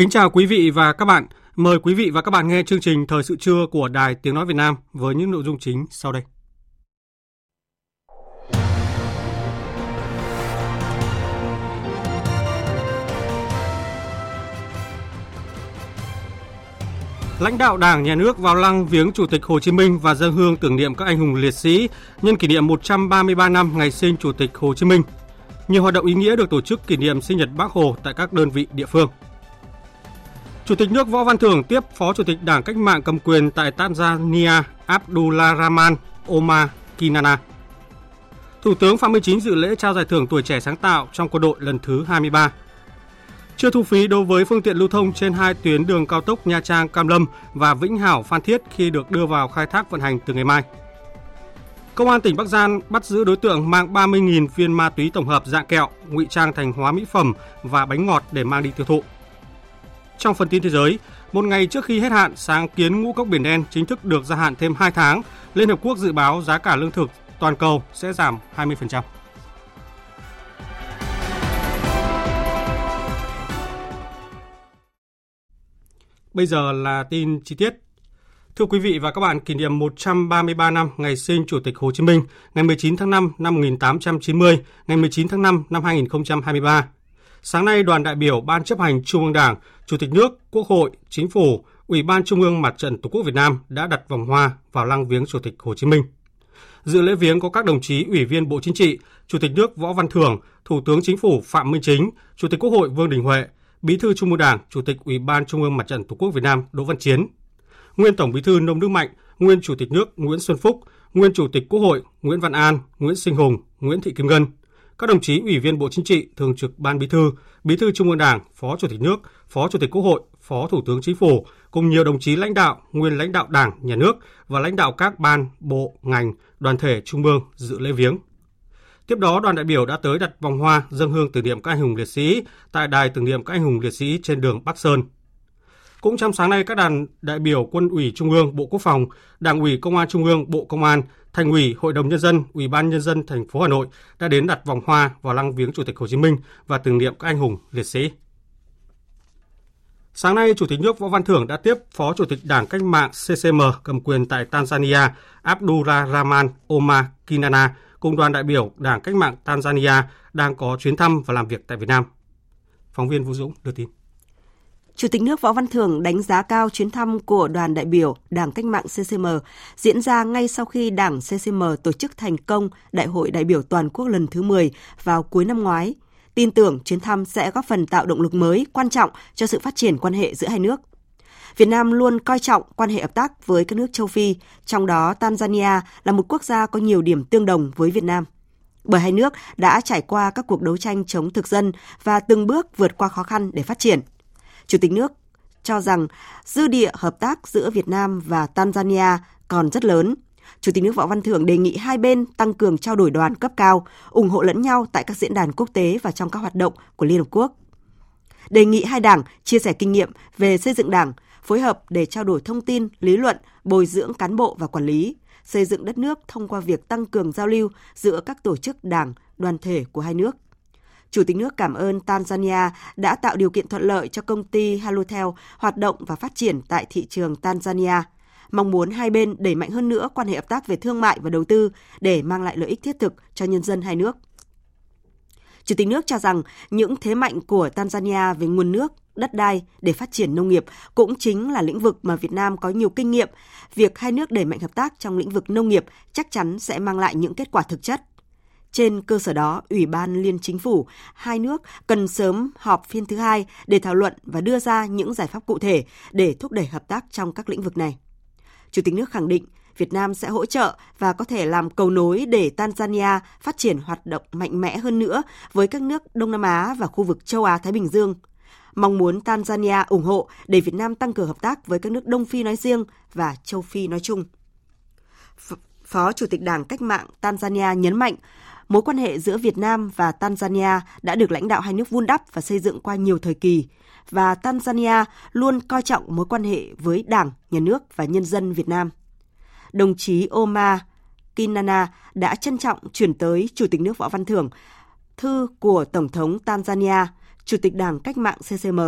Kính chào quý vị và các bạn. Mời quý vị và các bạn nghe chương trình Thời sự trưa của Đài Tiếng Nói Việt Nam với những nội dung chính sau đây. Lãnh đạo Đảng, Nhà nước vào lăng viếng Chủ tịch Hồ Chí Minh và dân hương tưởng niệm các anh hùng liệt sĩ nhân kỷ niệm 133 năm ngày sinh Chủ tịch Hồ Chí Minh. Nhiều hoạt động ý nghĩa được tổ chức kỷ niệm sinh nhật Bác Hồ tại các đơn vị địa phương. Chủ tịch nước Võ Văn Thưởng tiếp Phó Chủ tịch Đảng Cách mạng cầm quyền tại Tanzania Abdullah Rahman Omar Kinana. Thủ tướng Phạm Minh Chính dự lễ trao giải thưởng tuổi trẻ sáng tạo trong quân đội lần thứ 23. Chưa thu phí đối với phương tiện lưu thông trên hai tuyến đường cao tốc Nha Trang Cam Lâm và Vĩnh Hảo Phan Thiết khi được đưa vào khai thác vận hành từ ngày mai. Công an tỉnh Bắc Giang bắt giữ đối tượng mang 30.000 viên ma túy tổng hợp dạng kẹo, ngụy trang thành hóa mỹ phẩm và bánh ngọt để mang đi tiêu thụ. Trong phần tin thế giới, một ngày trước khi hết hạn, sáng kiến ngũ cốc biển đen chính thức được gia hạn thêm 2 tháng. Liên Hợp Quốc dự báo giá cả lương thực toàn cầu sẽ giảm 20%. Bây giờ là tin chi tiết. Thưa quý vị và các bạn, kỷ niệm 133 năm ngày sinh Chủ tịch Hồ Chí Minh, ngày 19 tháng 5 năm 1890, ngày 19 tháng 5 năm 2023. Sáng nay, đoàn đại biểu Ban chấp hành Trung ương Đảng, Chủ tịch nước, Quốc hội, Chính phủ, Ủy ban Trung ương Mặt trận Tổ quốc Việt Nam đã đặt vòng hoa vào lăng viếng Chủ tịch Hồ Chí Minh. Dự lễ viếng có các đồng chí Ủy viên Bộ Chính trị, Chủ tịch nước Võ Văn Thưởng, Thủ tướng Chính phủ Phạm Minh Chính, Chủ tịch Quốc hội Vương Đình Huệ, Bí thư Trung ương Đảng, Chủ tịch Ủy ban Trung ương Mặt trận Tổ quốc Việt Nam Đỗ Văn Chiến, nguyên Tổng Bí thư Nông Đức Mạnh, nguyên Chủ tịch nước Nguyễn Xuân Phúc, nguyên Chủ tịch Quốc hội Nguyễn Văn An, Nguyễn Sinh Hùng, Nguyễn Thị Kim Ngân, các đồng chí Ủy viên Bộ Chính trị, Thường trực Ban Bí thư, Bí thư Trung ương Đảng, Phó Chủ tịch nước, Phó Chủ tịch Quốc hội, Phó Thủ tướng Chính phủ cùng nhiều đồng chí lãnh đạo, nguyên lãnh đạo Đảng, Nhà nước và lãnh đạo các ban, bộ, ngành, đoàn thể trung ương dự lễ viếng. Tiếp đó, đoàn đại biểu đã tới đặt vòng hoa dâng hương tưởng niệm các anh hùng liệt sĩ tại đài tưởng niệm các anh hùng liệt sĩ trên đường Bắc Sơn. Cũng trong sáng nay, các đoàn đại biểu Quân ủy Trung ương, Bộ Quốc phòng, Đảng ủy Công an Trung ương, Bộ Công an, Thành ủy, Hội đồng nhân dân, Ủy ban nhân dân thành phố Hà Nội đã đến đặt vòng hoa vào lăng viếng Chủ tịch Hồ Chí Minh và tưởng niệm các anh hùng liệt sĩ. Sáng nay, Chủ tịch nước Võ Văn Thưởng đã tiếp Phó Chủ tịch Đảng Cách mạng CCM cầm quyền tại Tanzania Abdullah Rahman Omar Kinana cùng đoàn đại biểu Đảng Cách mạng Tanzania đang có chuyến thăm và làm việc tại Việt Nam. Phóng viên Vũ Dũng đưa tin. Chủ tịch nước Võ Văn Thưởng đánh giá cao chuyến thăm của đoàn đại biểu Đảng Cách mạng CCM diễn ra ngay sau khi Đảng CCM tổ chức thành công Đại hội đại biểu toàn quốc lần thứ 10 vào cuối năm ngoái. Tin tưởng chuyến thăm sẽ góp phần tạo động lực mới quan trọng cho sự phát triển quan hệ giữa hai nước. Việt Nam luôn coi trọng quan hệ hợp tác với các nước châu Phi, trong đó Tanzania là một quốc gia có nhiều điểm tương đồng với Việt Nam. Bởi hai nước đã trải qua các cuộc đấu tranh chống thực dân và từng bước vượt qua khó khăn để phát triển. Chủ tịch nước cho rằng dư địa hợp tác giữa Việt Nam và Tanzania còn rất lớn. Chủ tịch nước Võ Văn Thưởng đề nghị hai bên tăng cường trao đổi đoàn cấp cao, ủng hộ lẫn nhau tại các diễn đàn quốc tế và trong các hoạt động của Liên Hợp Quốc. Đề nghị hai đảng chia sẻ kinh nghiệm về xây dựng đảng, phối hợp để trao đổi thông tin, lý luận, bồi dưỡng cán bộ và quản lý, xây dựng đất nước thông qua việc tăng cường giao lưu giữa các tổ chức đảng, đoàn thể của hai nước. Chủ tịch nước cảm ơn Tanzania đã tạo điều kiện thuận lợi cho công ty Halotel hoạt động và phát triển tại thị trường Tanzania. Mong muốn hai bên đẩy mạnh hơn nữa quan hệ hợp tác về thương mại và đầu tư để mang lại lợi ích thiết thực cho nhân dân hai nước. Chủ tịch nước cho rằng những thế mạnh của Tanzania về nguồn nước, đất đai để phát triển nông nghiệp cũng chính là lĩnh vực mà Việt Nam có nhiều kinh nghiệm. Việc hai nước đẩy mạnh hợp tác trong lĩnh vực nông nghiệp chắc chắn sẽ mang lại những kết quả thực chất. Trên cơ sở đó, Ủy ban Liên Chính phủ hai nước cần sớm họp phiên thứ hai để thảo luận và đưa ra những giải pháp cụ thể để thúc đẩy hợp tác trong các lĩnh vực này. Chủ tịch nước khẳng định Việt Nam sẽ hỗ trợ và có thể làm cầu nối để Tanzania phát triển hoạt động mạnh mẽ hơn nữa với các nước Đông Nam Á và khu vực châu Á Thái Bình Dương. Mong muốn Tanzania ủng hộ để Việt Nam tăng cường hợp tác với các nước Đông Phi nói riêng và châu Phi nói chung. Phó Chủ tịch Đảng Cách mạng Tanzania nhấn mạnh, mối quan hệ giữa Việt Nam và Tanzania đã được lãnh đạo hai nước vun đắp và xây dựng qua nhiều thời kỳ, và Tanzania luôn coi trọng mối quan hệ với Đảng, Nhà nước và nhân dân Việt Nam. Đồng chí Omar Kinana đã trân trọng chuyển tới Chủ tịch nước Võ Văn Thưởng thư của Tổng thống Tanzania Chủ tịch Đảng Cách mạng CCM,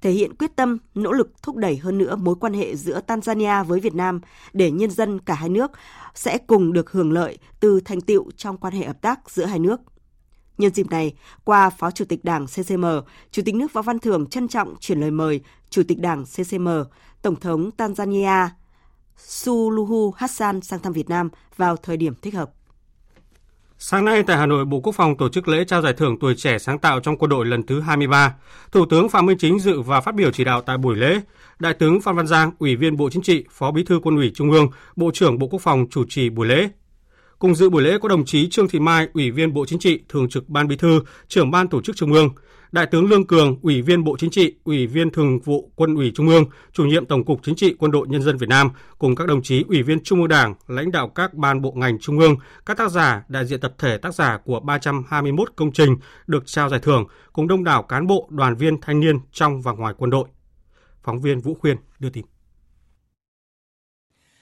thể hiện quyết tâm, nỗ lực thúc đẩy hơn nữa mối quan hệ giữa Tanzania với Việt Nam để nhân dân cả hai nước sẽ cùng được hưởng lợi từ thành tiệu trong quan hệ hợp tác giữa hai nước. Nhân dịp này, qua Phó Chủ tịch Đảng CCM, Chủ tịch nước Võ Văn Thưởng trân trọng chuyển lời mời Chủ tịch Đảng CCM, Tổng thống Tanzania Suluhu Hassan sang thăm Việt Nam vào thời điểm thích hợp. Sáng nay tại Hà Nội, Bộ Quốc phòng tổ chức lễ trao giải thưởng tuổi trẻ sáng tạo trong quân đội lần thứ 23. Thủ tướng Phạm Minh Chính dự và phát biểu chỉ đạo tại buổi lễ. Đại tướng Phan Văn Giang, Ủy viên Bộ Chính trị, Phó Bí thư Quân ủy Trung ương, Bộ trưởng Bộ Quốc phòng chủ trì buổi lễ. Cùng dự buổi lễ có đồng chí Trương Thị Mai, Ủy viên Bộ Chính trị, Thường trực Ban Bí thư, Trưởng Ban Tổ chức Trung ương, Đại tướng Lương Cường, Ủy viên Bộ Chính trị, Ủy viên Thường vụ Quân ủy Trung ương, Chủ nhiệm Tổng cục Chính trị Quân đội Nhân dân Việt Nam cùng các đồng chí Ủy viên Trung ương Đảng, lãnh đạo các ban bộ ngành Trung ương, các tác giả, đại diện tập thể tác giả của 321 công trình được trao giải thưởng cùng đông đảo cán bộ, đoàn viên thanh niên trong và ngoài quân đội. Phóng viên Vũ Khuyên đưa tin.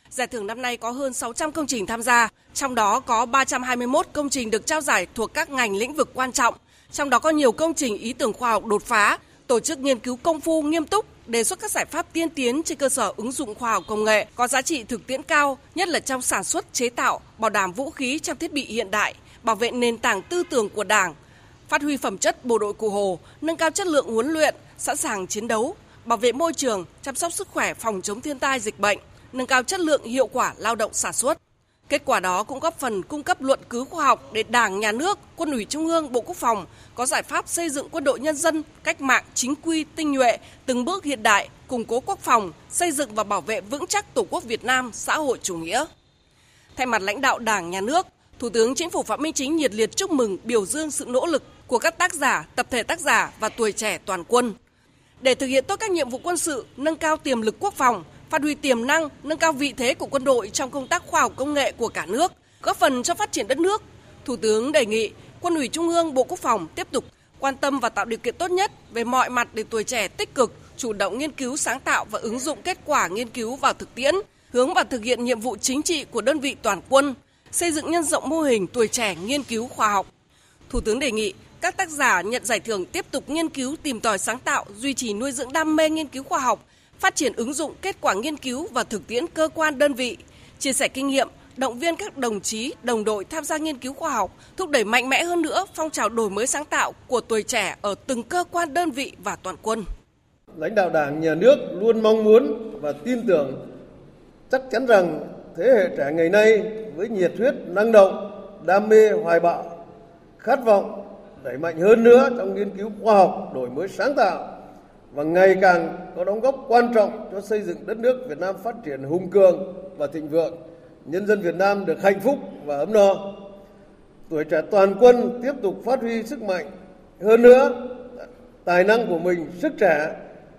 Giải thưởng năm nay có hơn 600 công trình tham gia, trong đó có 321 công trình được trao giải thuộc các ngành lĩnh vực quan trọng, trong đó có nhiều công trình ý tưởng khoa học đột phá, tổ chức nghiên cứu công phu nghiêm túc, đề xuất các giải pháp tiên tiến trên cơ sở ứng dụng khoa học công nghệ có giá trị thực tiễn cao, nhất là trong sản xuất, chế tạo, bảo đảm vũ khí trang thiết bị hiện đại, bảo vệ nền tảng tư tưởng của Đảng, phát huy phẩm chất bộ đội cụ Hồ, nâng cao chất lượng huấn luyện, sẵn sàng chiến đấu, bảo vệ môi trường, chăm sóc sức khỏe phòng chống thiên tai dịch bệnh, nâng cao chất lượng hiệu quả lao động sản xuất. Kết quả đó cũng góp phần cung cấp luận cứu khoa học để Đảng, Nhà nước, Quân ủy Trung ương, Bộ Quốc phòng có giải pháp xây dựng quân đội nhân dân cách mạng chính quy, tinh nhuệ, từng bước hiện đại, củng cố quốc phòng, xây dựng và bảo vệ vững chắc Tổ quốc Việt Nam xã hội chủ nghĩa. Thay mặt lãnh đạo Đảng, Nhà nước, Thủ tướng Chính phủ Phạm Minh Chính nhiệt liệt chúc mừng biểu dương sự nỗ lực của các tác giả, tập thể tác giả và tuổi trẻ toàn quân. Để thực hiện tốt các nhiệm vụ quân sự, nâng cao tiềm lực quốc phòng, phát huy tiềm năng, nâng cao vị thế của quân đội trong công tác khoa học công nghệ của cả nước, góp phần cho phát triển đất nước. Thủ tướng đề nghị Quân ủy Trung ương Bộ Quốc phòng tiếp tục quan tâm và tạo điều kiện tốt nhất về mọi mặt để tuổi trẻ tích cực, chủ động nghiên cứu sáng tạo và ứng dụng kết quả nghiên cứu vào thực tiễn, hướng vào thực hiện nhiệm vụ chính trị của đơn vị toàn quân, xây dựng nhân rộng mô hình tuổi trẻ nghiên cứu khoa học. Thủ tướng đề nghị các tác giả nhận giải thưởng tiếp tục nghiên cứu tìm tòi sáng tạo, duy trì nuôi dưỡng đam mê nghiên cứu khoa học, phát triển ứng dụng kết quả nghiên cứu và thực tiễn cơ quan đơn vị, chia sẻ kinh nghiệm, động viên các đồng chí, đồng đội tham gia nghiên cứu khoa học, thúc đẩy mạnh mẽ hơn nữa phong trào đổi mới sáng tạo của tuổi trẻ ở từng cơ quan đơn vị và toàn quân. Lãnh đạo Đảng, Nhà nước luôn mong muốn và tin tưởng chắc chắn rằng thế hệ trẻ ngày nay với nhiệt huyết năng động, đam mê hoài bão, khát vọng đẩy mạnh hơn nữa trong nghiên cứu khoa học, đổi mới sáng tạo và ngày càng có đóng góp quan trọng cho xây dựng đất nước Việt Nam phát triển hùng cường và thịnh vượng, nhân dân Việt Nam được hạnh phúc và ấm no. Tuổi trẻ toàn quân tiếp tục phát huy sức mạnh hơn nữa, tài năng của mình, sức trẻ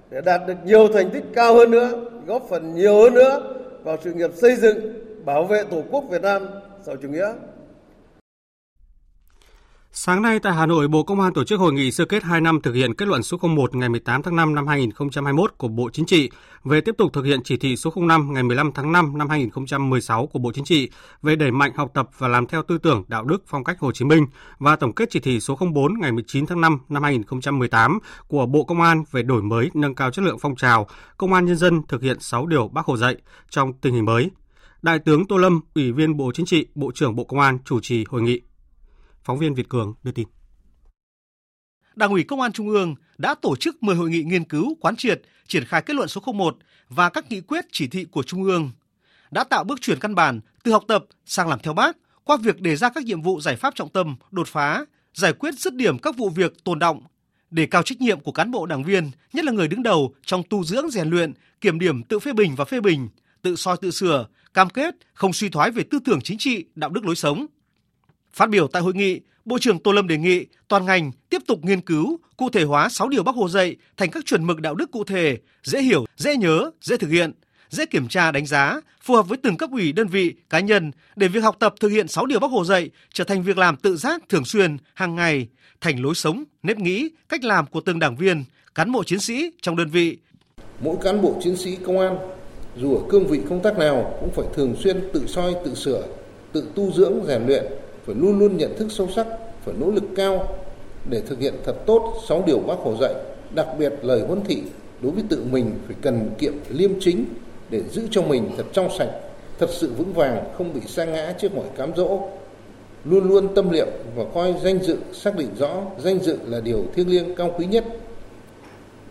để đạt được nhiều thành tích cao hơn nữa, góp phần nhiều hơn nữa vào sự nghiệp xây dựng, bảo vệ Tổ quốc Việt Nam sau chủ nghĩa. Sáng nay tại Hà Nội, Bộ Công an tổ chức hội nghị sơ kết 2 năm thực hiện kết luận số 01 ngày 18 tháng 5 năm 2021 của Bộ Chính trị về tiếp tục thực hiện chỉ thị số 05 ngày 15 tháng 5 năm 2016 của Bộ Chính trị về đẩy mạnh học tập và làm theo tư tưởng đạo đức phong cách Hồ Chí Minh và tổng kết chỉ thị số 04 ngày 19 tháng 5 năm 2018 của Bộ Công an về đổi mới nâng cao chất lượng phong trào Công an nhân dân thực hiện 6 điều Bác Hồ dạy trong tình hình mới. Đại tướng Tô Lâm, Ủy viên Bộ Chính trị, Bộ trưởng Bộ Công an chủ trì hội nghị. Phóng viên Việt Cường đưa tin. Đảng ủy Công an Trung ương đã tổ chức 10 hội nghị nghiên cứu, quán triệt, triển khai kết luận số 01 và các nghị quyết chỉ thị của Trung ương, đã tạo bước chuyển căn bản từ học tập sang làm theo bác, qua việc đề ra các nhiệm vụ giải pháp trọng tâm, đột phá, giải quyết dứt điểm các vụ việc tồn động, để cao trách nhiệm của cán bộ đảng viên, nhất là người đứng đầu trong tu dưỡng rèn luyện, kiểm điểm tự phê bình và phê bình, tự soi tự sửa, cam kết không suy thoái về tư tưởng chính trị, đạo đức lối sống. Phát biểu tại hội nghị, Bộ trưởng Tô Lâm đề nghị toàn ngành tiếp tục nghiên cứu, cụ thể hóa 6 điều Bác Hồ dạy thành các chuẩn mực đạo đức cụ thể, dễ hiểu, dễ nhớ, dễ thực hiện, dễ kiểm tra đánh giá, phù hợp với từng cấp ủy đơn vị, cá nhân để việc học tập thực hiện 6 điều Bác Hồ dạy trở thành việc làm tự giác thường xuyên, hàng ngày, thành lối sống, nếp nghĩ, cách làm của từng đảng viên, cán bộ chiến sĩ trong đơn vị. Mỗi cán bộ chiến sĩ công an dù ở cương vị công tác nào cũng phải thường xuyên tự soi tự sửa, tự tu dưỡng rèn luyện, phải luôn luôn nhận thức sâu sắc, phải nỗ lực cao để thực hiện thật tốt 6 điều Bác Hồ dạy, đặc biệt lời huấn thị đối với tự mình phải cần kiệm liêm chính để giữ cho mình thật trong sạch, thật sự vững vàng, không bị sa ngã trước mọi cám dỗ. Luôn luôn tâm niệm và coi danh dự xác định rõ danh dự là điều thiêng liêng cao quý nhất.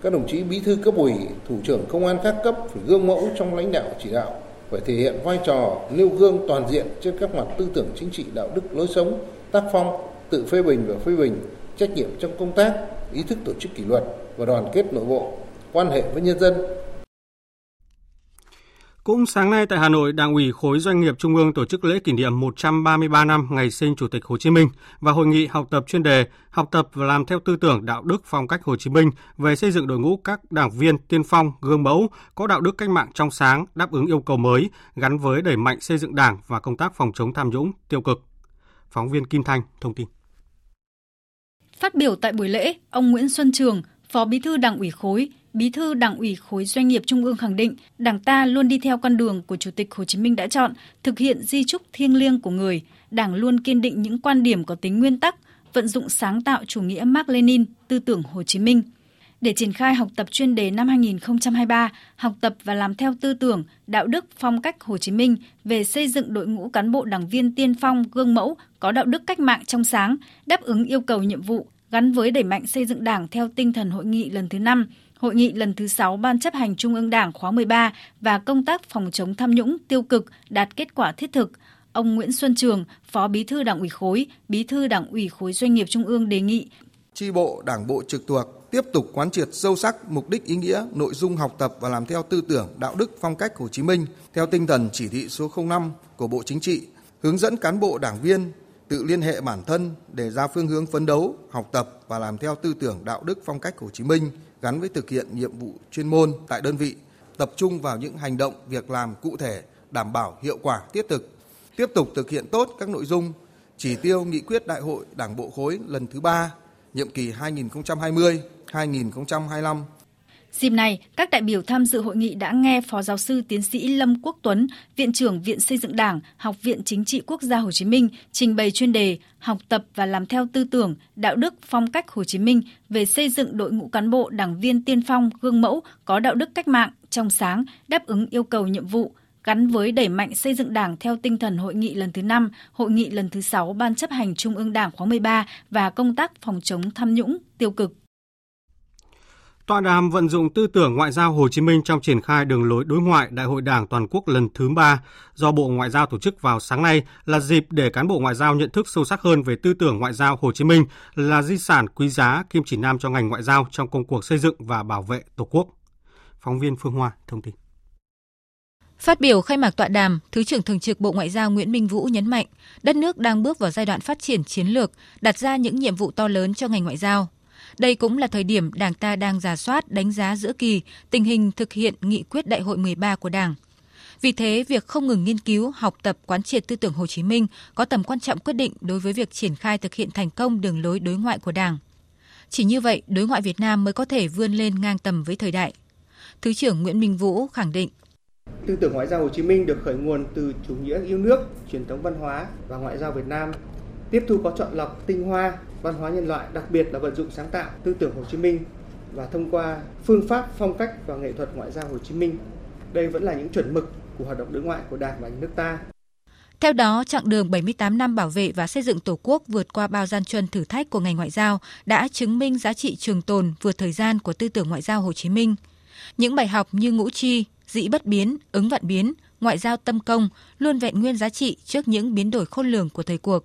Các đồng chí bí thư cấp ủy, thủ trưởng công an các cấp phải gương mẫu trong lãnh đạo chỉ đạo, phải thể hiện vai trò nêu gương toàn diện trên các mặt tư tưởng chính trị, đạo đức, lối sống, tác phong, tự phê bình và phê bình, trách nhiệm trong công tác, ý thức tổ chức kỷ luật và đoàn kết nội bộ, quan hệ với nhân dân, cũng sáng nay tại Hà Nội, Đảng ủy khối doanh nghiệp Trung ương tổ chức lễ kỷ niệm 133 năm ngày sinh Chủ tịch Hồ Chí Minh và hội nghị học tập chuyên đề học tập và làm theo tư tưởng đạo đức phong cách Hồ Chí Minh về xây dựng đội ngũ các đảng viên tiên phong, gương mẫu, có đạo đức cách mạng trong sáng, đáp ứng yêu cầu mới, gắn với đẩy mạnh xây dựng Đảng và công tác phòng chống tham nhũng tiêu cực. Phóng viên Kim Thanh thông tin. Phát biểu tại buổi lễ, ông Nguyễn Xuân Trường, Phó Bí thư Đảng ủy khối, Bí thư Đảng ủy khối doanh nghiệp Trung ương khẳng định, Đảng ta luôn đi theo con đường của Chủ tịch Hồ Chí Minh đã chọn, thực hiện di trúc thiêng liêng của người. Đảng luôn kiên định những quan điểm có tính nguyên tắc, vận dụng sáng tạo chủ nghĩa Mark Lenin, tư tưởng Hồ Chí Minh. Để triển khai học tập chuyên đề năm 2023, học tập và làm theo tư tưởng, đạo đức, phong cách Hồ Chí Minh về xây dựng đội ngũ cán bộ đảng viên tiên phong, gương mẫu, có đạo đức cách mạng trong sáng, đáp ứng yêu cầu nhiệm vụ, gắn với đẩy mạnh xây dựng Đảng theo tinh thần hội nghị lần thứ 5, Hội nghị lần thứ 6 Ban chấp hành Trung ương Đảng khóa 13 và công tác phòng chống tham nhũng tiêu cực đạt kết quả thiết thực. Ông Nguyễn Xuân Trường, Phó Bí thư Đảng ủy khối, Bí thư Đảng ủy khối doanh nghiệp Trung ương đề nghị Chi bộ, Đảng bộ trực thuộc tiếp tục quán triệt sâu sắc mục đích ý nghĩa, nội dung học tập và làm theo tư tưởng, đạo đức, phong cách Hồ Chí Minh theo tinh thần chỉ thị số 05 của Bộ Chính trị, hướng dẫn cán bộ đảng viên tự liên hệ bản thân để ra phương hướng phấn đấu, học tập và làm theo tư tưởng đạo đức phong cách Hồ Chí Minh gắn với thực hiện nhiệm vụ chuyên môn tại đơn vị, tập trung vào những hành động, việc làm cụ thể, đảm bảo hiệu quả thiết thực, tiếp tục thực hiện tốt các nội dung chỉ tiêu nghị quyết đại hội Đảng bộ khối lần thứ 3, nhiệm kỳ 2020-2025 Dịp này, các đại biểu tham dự hội nghị đã nghe Phó Giáo sư Tiến sĩ Lâm Quốc Tuấn, Viện trưởng Viện Xây dựng Đảng, Học viện Chính trị Quốc gia Hồ Chí Minh trình bày chuyên đề Học tập và làm theo tư tưởng, đạo đức, phong cách Hồ Chí Minh về xây dựng đội ngũ cán bộ đảng viên tiên phong, gương mẫu, có đạo đức cách mạng, trong sáng, đáp ứng yêu cầu nhiệm vụ, gắn với đẩy mạnh xây dựng Đảng theo tinh thần hội nghị lần thứ 5, hội nghị lần thứ 6 Ban chấp hành Trung ương Đảng khóa 13 và công tác phòng chống tham nhũng tiêu cực. Tọa đàm vận dụng tư tưởng ngoại giao Hồ Chí Minh trong triển khai đường lối đối ngoại Đại hội Đảng toàn quốc lần thứ 3 do Bộ Ngoại giao tổ chức vào sáng nay là dịp để cán bộ ngoại giao nhận thức sâu sắc hơn về tư tưởng ngoại giao Hồ Chí Minh là di sản quý giá kim chỉ nam cho ngành ngoại giao trong công cuộc xây dựng và bảo vệ Tổ quốc. Phóng viên Phương Hoa thông tin. Phát biểu khai mạc tọa đàm, Thứ trưởng Thường trực Bộ Ngoại giao Nguyễn Minh Vũ nhấn mạnh, đất nước đang bước vào giai đoạn phát triển chiến lược, đặt ra những nhiệm vụ to lớn cho ngành ngoại giao. Đây cũng là thời điểm Đảng ta đang giả soát đánh giá giữa kỳ tình hình thực hiện nghị quyết đại hội 13 của Đảng. Vì thế, việc không ngừng nghiên cứu, học tập quán triệt tư tưởng Hồ Chí Minh có tầm quan trọng quyết định đối với việc triển khai thực hiện thành công đường lối đối ngoại của Đảng. Chỉ như vậy, đối ngoại Việt Nam mới có thể vươn lên ngang tầm với thời đại. Thứ trưởng Nguyễn Minh Vũ khẳng định Tư tưởng ngoại giao Hồ Chí Minh được khởi nguồn từ chủ nghĩa yêu nước, truyền thống văn hóa và ngoại giao Việt Nam, tiếp thu có chọn lọc tinh hoa văn hóa nhân loại, đặc biệt là vận dụng sáng tạo tư tưởng Hồ Chí Minh và thông qua phương pháp, phong cách và nghệ thuật ngoại giao Hồ Chí Minh. Đây vẫn là những chuẩn mực của hoạt động đối ngoại của Đảng và nước ta. Theo đó, chặng đường 78 năm bảo vệ và xây dựng Tổ quốc vượt qua bao gian truân thử thách của ngành ngoại giao đã chứng minh giá trị trường tồn vượt thời gian của tư tưởng ngoại giao Hồ Chí Minh. Những bài học như ngũ chi, dĩ bất biến, ứng vạn biến, ngoại giao tâm công, luôn vẹn nguyên giá trị trước những biến đổi khôn lường của thời cuộc.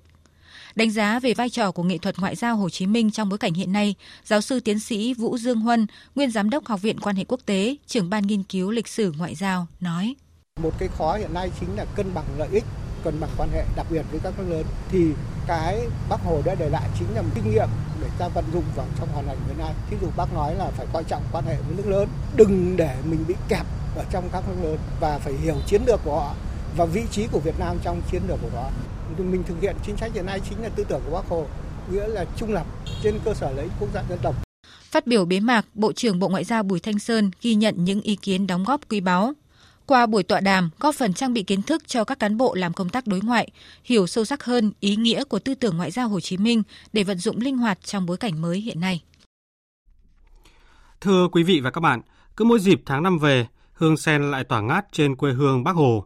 Đánh giá về vai trò của nghệ thuật ngoại giao Hồ Chí Minh trong bối cảnh hiện nay, giáo sư tiến sĩ Vũ Dương Huân, nguyên giám đốc Học viện Quan hệ Quốc tế, trưởng ban nghiên cứu lịch sử ngoại giao, nói. Một cái khó hiện nay chính là cân bằng lợi ích, cân bằng quan hệ, đặc biệt với các nước lớn. Thì cái bác Hồ đã để lại chính là một kinh nghiệm để ta vận dụng vào trong hoàn cảnh hiện nay. Thí dụ bác nói là phải coi trọng quan hệ với nước lớn, đừng để mình bị kẹp ở trong các nước lớn và phải hiểu chiến lược của họ và vị trí của Việt Nam trong chiến lược của họ mình thực hiện chính sách hiện nay chính là tư tưởng của Bác Hồ, nghĩa là trung lập trên cơ sở lấy quốc gia dân tộc. Phát biểu bế mạc, Bộ trưởng Bộ Ngoại giao Bùi Thanh Sơn ghi nhận những ý kiến đóng góp quý báu. Qua buổi tọa đàm, góp phần trang bị kiến thức cho các cán bộ làm công tác đối ngoại, hiểu sâu sắc hơn ý nghĩa của tư tưởng ngoại giao Hồ Chí Minh để vận dụng linh hoạt trong bối cảnh mới hiện nay. Thưa quý vị và các bạn, cứ mỗi dịp tháng năm về, hương sen lại tỏa ngát trên quê hương Bác Hồ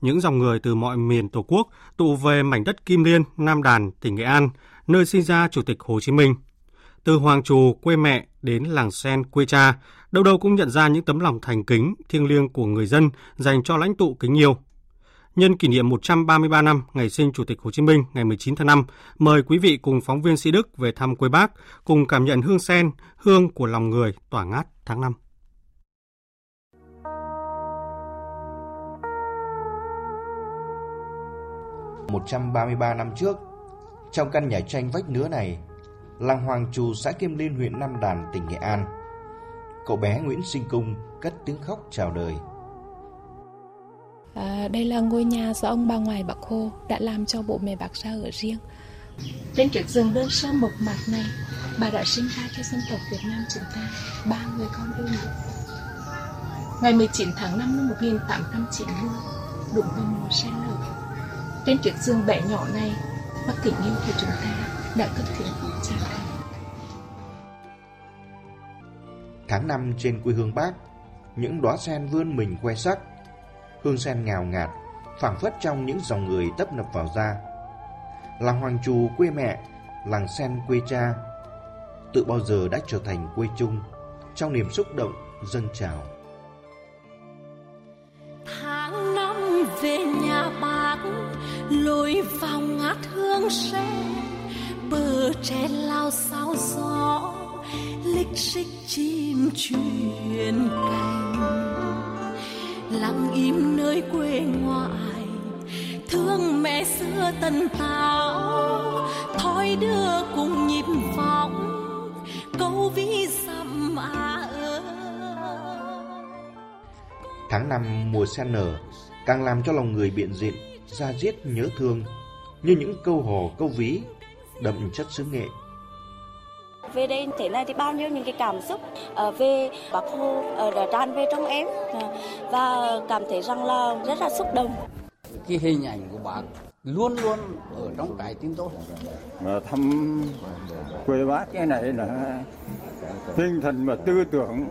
những dòng người từ mọi miền Tổ quốc tụ về mảnh đất Kim Liên, Nam Đàn, tỉnh Nghệ An, nơi sinh ra Chủ tịch Hồ Chí Minh. Từ Hoàng Trù, quê mẹ đến làng sen, quê cha, đâu đâu cũng nhận ra những tấm lòng thành kính, thiêng liêng của người dân dành cho lãnh tụ kính yêu. Nhân kỷ niệm 133 năm ngày sinh Chủ tịch Hồ Chí Minh ngày 19 tháng 5, mời quý vị cùng phóng viên Sĩ Đức về thăm quê bác, cùng cảm nhận hương sen, hương của lòng người tỏa ngát tháng 5. 133 năm trước, trong căn nhà tranh vách nứa này, làng Hoàng Trù xã Kim Liên huyện Nam Đàn tỉnh Nghệ An, cậu bé Nguyễn Sinh Cung cất tiếng khóc chào đời. À, đây là ngôi nhà do ông bà ngoại bác Hồ đã làm cho bộ mẹ bác ra ở riêng. Trên chiếc giường đơn sơ mộc mạc này, bà đã sinh ra cho dân tộc Việt Nam chúng ta ba người con yêu mến. Ngày 19 tháng 5 năm 1890, đụng vào mùa sen nở trên chiếc giường bé nhỏ này, bác tình yêu của chúng ta đã cất tiếng chào. Tháng năm trên quê hương bác, những đóa sen vươn mình khoe sắc, hương sen ngào ngạt, phảng phất trong những dòng người tấp nập vào ra. Làng Hoàng Trù quê mẹ, làng sen quê cha, tự bao giờ đã trở thành quê chung, trong niềm xúc động dâng trào. Tháng năm về nhà lối vào ngát hương sen, bờ tre lao sao gió, lịch xích chim truyền cành lặng im nơi quê ngoại, thương mẹ xưa tần tảo thói đưa cùng nhịp vọng, câu ví dặm à ơi tháng năm mùa sen nở, càng làm cho lòng người biện diện ra diết nhớ thương như những câu hò câu ví đậm chất xứ nghệ. Về đây thế này thì bao nhiêu những cái cảm xúc uh, về bác hồ uh, đã tràn về trong em uh, và cảm thấy rằng là rất là xúc động. Cái hình ảnh của bác luôn luôn ở trong cái tim tôi. Mà thăm quê bác cái này là tinh thần và tư tưởng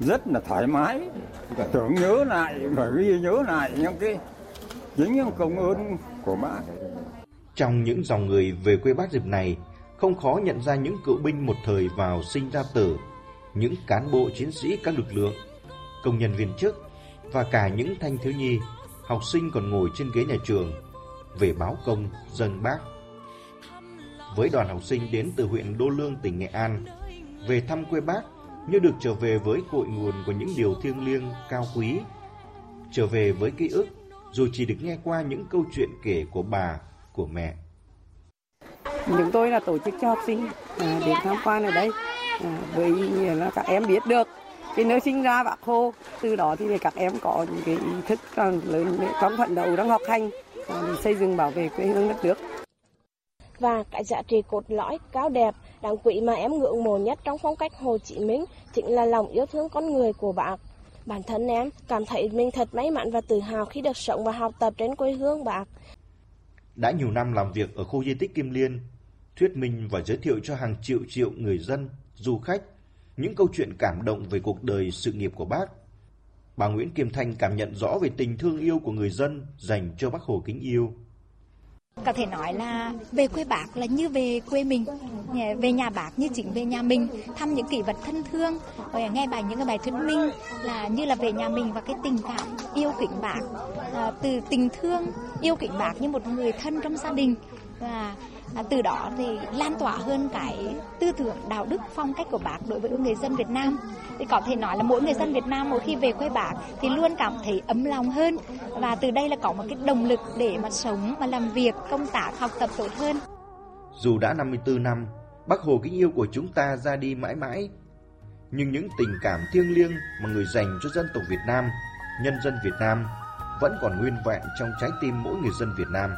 rất là thoải mái. Tưởng nhớ lại và ghi nhớ lại những cái chính những công ơn của bác. Trong những dòng người về quê bác dịp này, không khó nhận ra những cựu binh một thời vào sinh ra tử, những cán bộ chiến sĩ các lực lượng, công nhân viên chức và cả những thanh thiếu nhi, học sinh còn ngồi trên ghế nhà trường về báo công dân bác. Với đoàn học sinh đến từ huyện Đô Lương tỉnh Nghệ An, về thăm quê bác như được trở về với cội nguồn của những điều thiêng liêng cao quý, trở về với ký ức dù chỉ được nghe qua những câu chuyện kể của bà, của mẹ. Chúng tôi là tổ chức cho học sinh à, đến tham quan ở đây à, với là các em biết được cái nơi sinh ra bác Hồ. Từ đó thì các em có những cái ý thức càng lớn trong phận đấu trong học hành à, để xây dựng bảo vệ quê hương đất nước. Và cái giá trị cốt lõi cao đẹp đáng quý mà em ngưỡng mộ nhất trong phong cách Hồ Chí Minh chính là lòng yêu thương con người của bác Bản thân em cảm thấy mình thật may mắn và tự hào khi được sống và học tập trên quê hương bạc. Đã nhiều năm làm việc ở khu di tích Kim Liên, thuyết minh và giới thiệu cho hàng triệu triệu người dân, du khách những câu chuyện cảm động về cuộc đời sự nghiệp của bác. Bà Nguyễn Kim Thanh cảm nhận rõ về tình thương yêu của người dân dành cho bác Hồ kính yêu. Có thể nói là về quê bác là như về quê mình, về nhà bác như chính về nhà mình, thăm những kỷ vật thân thương, rồi nghe bài những cái bài thuyết minh là như là về nhà mình và cái tình cảm yêu kính bác à, từ tình thương yêu kính bác như một người thân trong gia đình. Và à, từ đó thì lan tỏa hơn cái tư tưởng đạo đức phong cách của bác đối với người dân Việt Nam. Thì có thể nói là mỗi người dân Việt Nam mỗi khi về quê bác thì luôn cảm thấy ấm lòng hơn. Và từ đây là có một cái động lực để mà sống và làm việc công tác học tập tốt hơn. Dù đã 54 năm Bác Hồ kính yêu của chúng ta ra đi mãi mãi. Nhưng những tình cảm thiêng liêng mà người dành cho dân tộc Việt Nam, nhân dân Việt Nam vẫn còn nguyên vẹn trong trái tim mỗi người dân Việt Nam.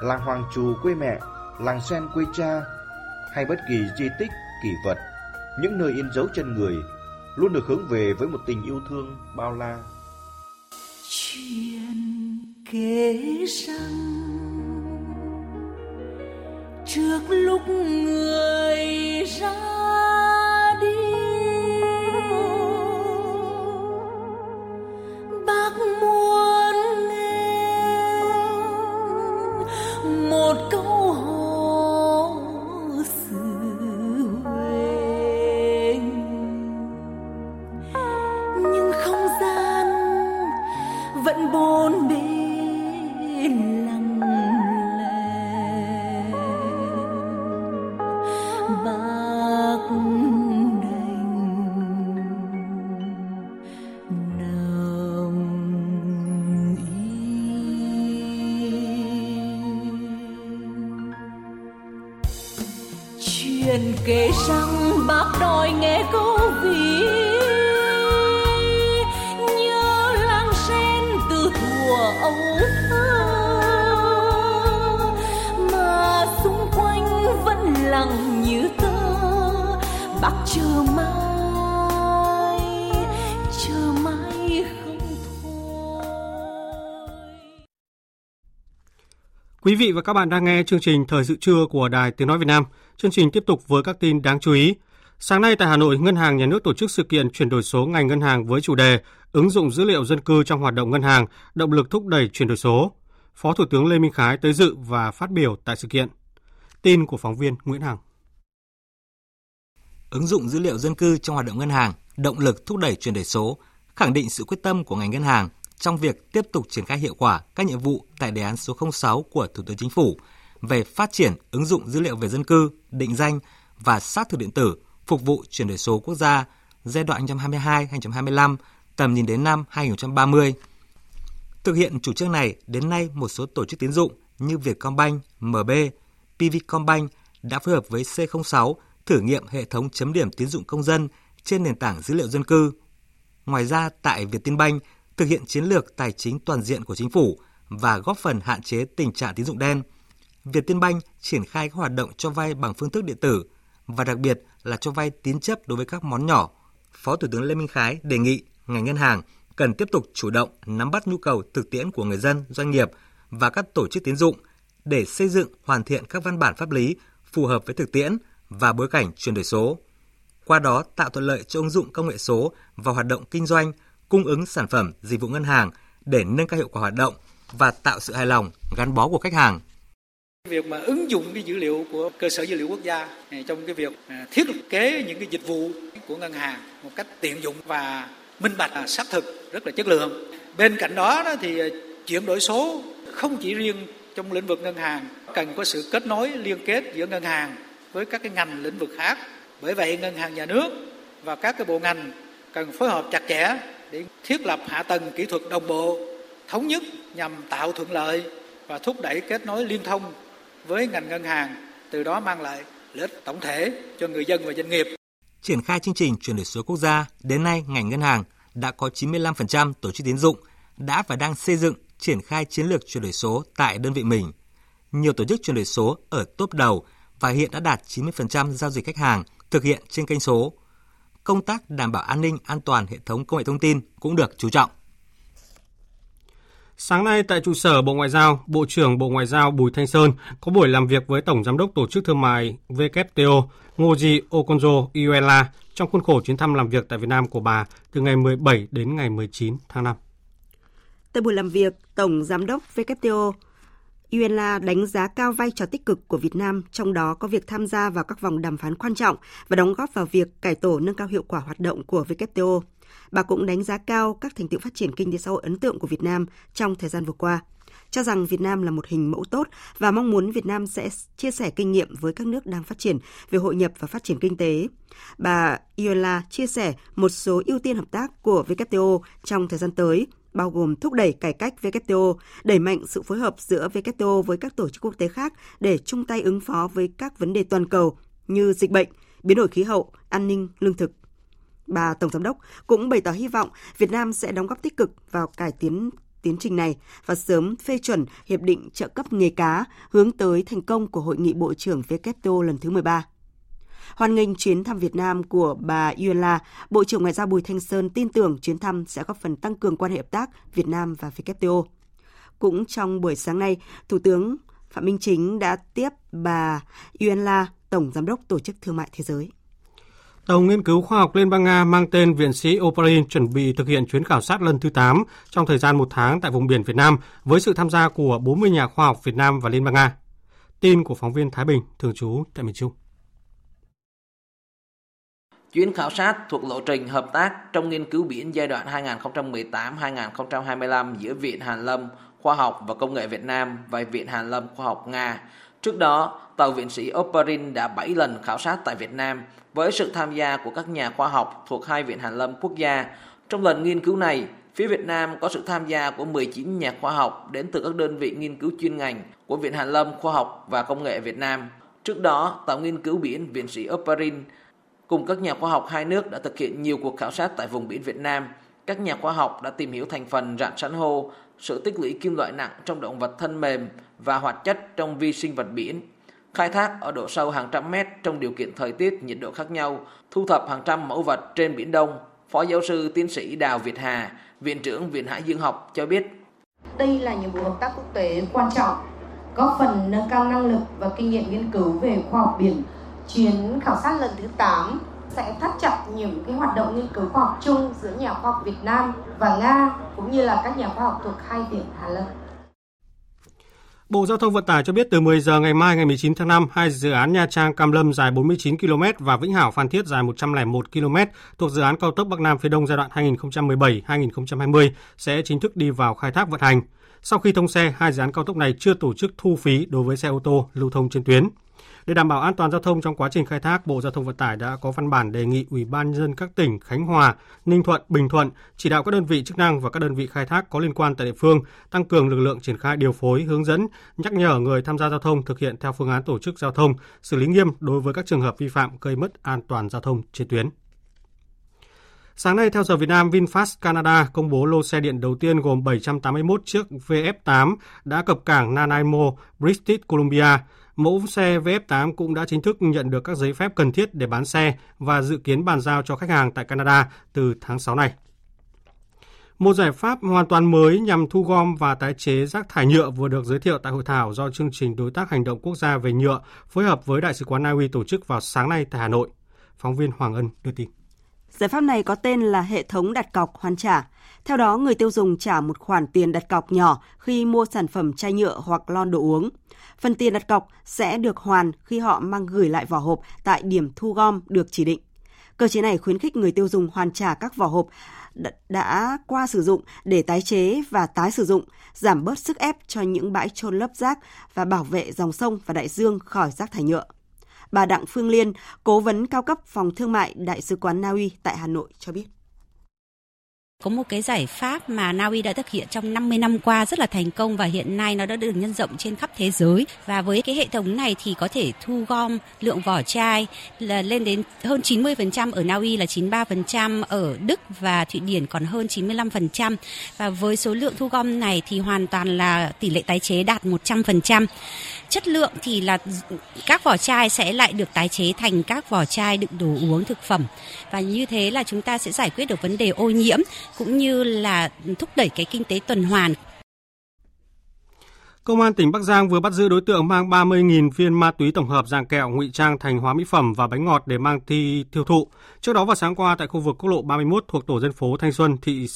Làng Hoàng Trù quê mẹ, làng Sen quê cha hay bất kỳ di tích, kỷ vật, những nơi in dấu chân người luôn được hướng về với một tình yêu thương bao la. Chuyện kể rằng trước lúc người ra kể rằng bác đòi nghe câu ví. Quý vị và các bạn đang nghe chương trình Thời sự trưa của Đài Tiếng Nói Việt Nam. Chương trình tiếp tục với các tin đáng chú ý. Sáng nay tại Hà Nội, Ngân hàng Nhà nước tổ chức sự kiện chuyển đổi số ngành ngân hàng với chủ đề ứng dụng dữ liệu dân cư trong hoạt động ngân hàng, động lực thúc đẩy chuyển đổi số. Phó Thủ tướng Lê Minh Khái tới dự và phát biểu tại sự kiện. Tin của phóng viên Nguyễn Hằng. Ứng dụng dữ liệu dân cư trong hoạt động ngân hàng, động lực thúc đẩy chuyển đổi số, khẳng định sự quyết tâm của ngành ngân hàng trong việc tiếp tục triển khai hiệu quả các nhiệm vụ tại đề án số 06 của Thủ tướng Chính phủ về phát triển ứng dụng dữ liệu về dân cư, định danh và xác thực điện tử phục vụ chuyển đổi số quốc gia giai đoạn 2022-2025, tầm nhìn đến năm 2030. Thực hiện chủ trương này, đến nay một số tổ chức tín dụng như Vietcombank, MB, PVcombank đã phối hợp với C06 thử nghiệm hệ thống chấm điểm tín dụng công dân trên nền tảng dữ liệu dân cư. Ngoài ra, tại Vietinbank thực hiện chiến lược tài chính toàn diện của chính phủ và góp phần hạn chế tình trạng tín dụng đen – Vietinbank triển khai các hoạt động cho vay bằng phương thức điện tử và đặc biệt là cho vay tín chấp đối với các món nhỏ. Phó Thủ tướng Lê Minh Khái đề nghị ngành ngân hàng cần tiếp tục chủ động nắm bắt nhu cầu thực tiễn của người dân, doanh nghiệp và các tổ chức tín dụng để xây dựng hoàn thiện các văn bản pháp lý phù hợp với thực tiễn và bối cảnh chuyển đổi số. Qua đó tạo thuận lợi cho ứng dụng công nghệ số vào hoạt động kinh doanh, cung ứng sản phẩm, dịch vụ ngân hàng để nâng cao hiệu quả hoạt động và tạo sự hài lòng, gắn bó của khách hàng. Việc mà ứng dụng cái dữ liệu của cơ sở dữ liệu quốc gia à, trong cái việc à, thiết kế những cái dịch vụ của ngân hàng một cách tiện dụng và minh bạch à, xác thực rất là chất lượng. Bên cạnh đó, đó thì chuyển đổi số không chỉ riêng trong lĩnh vực ngân hàng cần có sự kết nối liên kết giữa ngân hàng với các cái ngành lĩnh vực khác. Bởi vậy ngân hàng nhà nước và các cái bộ ngành cần phối hợp chặt chẽ để thiết lập hạ tầng kỹ thuật đồng bộ thống nhất nhằm tạo thuận lợi và thúc đẩy kết nối liên thông với ngành ngân hàng, từ đó mang lại lợi ích tổng thể cho người dân và doanh nghiệp. Triển khai chương trình chuyển đổi số quốc gia, đến nay ngành ngân hàng đã có 95% tổ chức tín dụng đã và đang xây dựng triển khai chiến lược chuyển đổi số tại đơn vị mình. Nhiều tổ chức chuyển đổi số ở top đầu và hiện đã đạt 90% giao dịch khách hàng thực hiện trên kênh số. Công tác đảm bảo an ninh an toàn hệ thống công nghệ thông tin cũng được chú trọng. Sáng nay tại trụ sở Bộ Ngoại giao, Bộ trưởng Bộ Ngoại giao Bùi Thanh Sơn có buổi làm việc với Tổng Giám đốc Tổ chức Thương mại WTO Ngoji Okonjo Iweala trong khuôn khổ chuyến thăm làm việc tại Việt Nam của bà từ ngày 17 đến ngày 19 tháng 5. Tại buổi làm việc, Tổng Giám đốc WTO UNLA đánh giá cao vai trò tích cực của Việt Nam, trong đó có việc tham gia vào các vòng đàm phán quan trọng và đóng góp vào việc cải tổ nâng cao hiệu quả hoạt động của WTO. Bà cũng đánh giá cao các thành tựu phát triển kinh tế xã hội ấn tượng của Việt Nam trong thời gian vừa qua cho rằng Việt Nam là một hình mẫu tốt và mong muốn Việt Nam sẽ chia sẻ kinh nghiệm với các nước đang phát triển về hội nhập và phát triển kinh tế. Bà Iola chia sẻ một số ưu tiên hợp tác của WTO trong thời gian tới, bao gồm thúc đẩy cải cách WTO, đẩy mạnh sự phối hợp giữa WTO với các tổ chức quốc tế khác để chung tay ứng phó với các vấn đề toàn cầu như dịch bệnh, biến đổi khí hậu, an ninh, lương thực. Bà Tổng Giám đốc cũng bày tỏ hy vọng Việt Nam sẽ đóng góp tích cực vào cải tiến tiến trình này và sớm phê chuẩn hiệp định trợ cấp nghề cá hướng tới thành công của Hội nghị Bộ trưởng WTO lần thứ 13. Hoan nghênh chuyến thăm Việt Nam của bà Yuela, Bộ trưởng Ngoại giao Bùi Thanh Sơn tin tưởng chuyến thăm sẽ góp phần tăng cường quan hệ hợp tác Việt Nam và WTO. Cũng trong buổi sáng nay, Thủ tướng Phạm Minh Chính đã tiếp bà Yuela, Tổng Giám đốc Tổ chức Thương mại Thế giới. Tàu nghiên cứu khoa học Liên bang Nga mang tên Viện sĩ Oparin chuẩn bị thực hiện chuyến khảo sát lần thứ 8 trong thời gian một tháng tại vùng biển Việt Nam với sự tham gia của 40 nhà khoa học Việt Nam và Liên bang Nga. Tin của phóng viên Thái Bình, thường trú tại miền Trung. Chuyến khảo sát thuộc lộ trình hợp tác trong nghiên cứu biển giai đoạn 2018-2025 giữa Viện Hàn Lâm Khoa học và Công nghệ Việt Nam và Viện Hàn Lâm Khoa học Nga. Trước đó, tàu viện sĩ Oparin đã 7 lần khảo sát tại Việt Nam với sự tham gia của các nhà khoa học thuộc hai viện Hàn Lâm quốc gia. Trong lần nghiên cứu này, phía Việt Nam có sự tham gia của 19 nhà khoa học đến từ các đơn vị nghiên cứu chuyên ngành của Viện Hàn Lâm Khoa học và Công nghệ Việt Nam. Trước đó, tàu nghiên cứu biển viện sĩ Oparin cùng các nhà khoa học hai nước đã thực hiện nhiều cuộc khảo sát tại vùng biển Việt Nam. Các nhà khoa học đã tìm hiểu thành phần rạn san hô, sự tích lũy kim loại nặng trong động vật thân mềm và hoạt chất trong vi sinh vật biển khai thác ở độ sâu hàng trăm mét trong điều kiện thời tiết, nhiệt độ khác nhau, thu thập hàng trăm mẫu vật trên Biển Đông. Phó giáo sư tiến sĩ Đào Việt Hà, Viện trưởng Viện Hải Dương học cho biết. Đây là nhiệm vụ hợp tác quốc tế quan trọng, góp phần nâng cao năng lực và kinh nghiệm nghiên cứu về khoa học biển. Chuyến khảo sát lần thứ 8 sẽ thắt chặt những cái hoạt động nghiên cứu khoa học chung giữa nhà khoa học Việt Nam và Nga cũng như là các nhà khoa học thuộc hai viện Hà Lâm. Bộ Giao thông Vận tải cho biết từ 10 giờ ngày mai ngày 19 tháng 5, hai dự án Nha Trang Cam Lâm dài 49 km và Vĩnh Hảo Phan Thiết dài 101 km thuộc dự án cao tốc Bắc Nam phía Đông giai đoạn 2017-2020 sẽ chính thức đi vào khai thác vận hành. Sau khi thông xe, hai dự án cao tốc này chưa tổ chức thu phí đối với xe ô tô lưu thông trên tuyến. Để đảm bảo an toàn giao thông trong quá trình khai thác, Bộ Giao thông Vận tải đã có văn bản đề nghị Ủy ban nhân dân các tỉnh Khánh Hòa, Ninh Thuận, Bình Thuận chỉ đạo các đơn vị chức năng và các đơn vị khai thác có liên quan tại địa phương tăng cường lực lượng triển khai điều phối, hướng dẫn, nhắc nhở người tham gia giao thông thực hiện theo phương án tổ chức giao thông, xử lý nghiêm đối với các trường hợp vi phạm gây mất an toàn giao thông trên tuyến. Sáng nay, theo giờ Việt Nam, VinFast Canada công bố lô xe điện đầu tiên gồm 781 chiếc VF8 đã cập cảng Nanaimo, British Columbia. Mẫu xe VF8 cũng đã chính thức nhận được các giấy phép cần thiết để bán xe và dự kiến bàn giao cho khách hàng tại Canada từ tháng 6 này. Một giải pháp hoàn toàn mới nhằm thu gom và tái chế rác thải nhựa vừa được giới thiệu tại hội thảo do chương trình đối tác hành động quốc gia về nhựa phối hợp với Đại sứ quán Na Uy tổ chức vào sáng nay tại Hà Nội. Phóng viên Hoàng Ân đưa tin. Giải pháp này có tên là hệ thống đặt cọc hoàn trả. Theo đó, người tiêu dùng trả một khoản tiền đặt cọc nhỏ khi mua sản phẩm chai nhựa hoặc lon đồ uống. Phần tiền đặt cọc sẽ được hoàn khi họ mang gửi lại vỏ hộp tại điểm thu gom được chỉ định. Cơ chế này khuyến khích người tiêu dùng hoàn trả các vỏ hộp đã qua sử dụng để tái chế và tái sử dụng, giảm bớt sức ép cho những bãi trôn lấp rác và bảo vệ dòng sông và đại dương khỏi rác thải nhựa. Bà Đặng Phương Liên, cố vấn cao cấp phòng thương mại Đại sứ quán Na Uy tại Hà Nội cho biết. Có một cái giải pháp mà Na Uy đã thực hiện trong 50 năm qua rất là thành công và hiện nay nó đã được nhân rộng trên khắp thế giới. Và với cái hệ thống này thì có thể thu gom lượng vỏ chai là lên đến hơn 90% ở Na Uy là 93%, ở Đức và Thụy Điển còn hơn 95%. Và với số lượng thu gom này thì hoàn toàn là tỷ lệ tái chế đạt 100%. Chất lượng thì là các vỏ chai sẽ lại được tái chế thành các vỏ chai đựng đồ uống thực phẩm. Và như thế là chúng ta sẽ giải quyết được vấn đề ô nhiễm cũng như là thúc đẩy cái kinh tế tuần hoàn. Công an tỉnh Bắc Giang vừa bắt giữ đối tượng mang 30.000 viên ma túy tổng hợp dạng kẹo ngụy trang thành hóa mỹ phẩm và bánh ngọt để mang đi tiêu thụ. Trước đó vào sáng qua tại khu vực quốc lộ 31 thuộc tổ dân phố Thanh Xuân, thị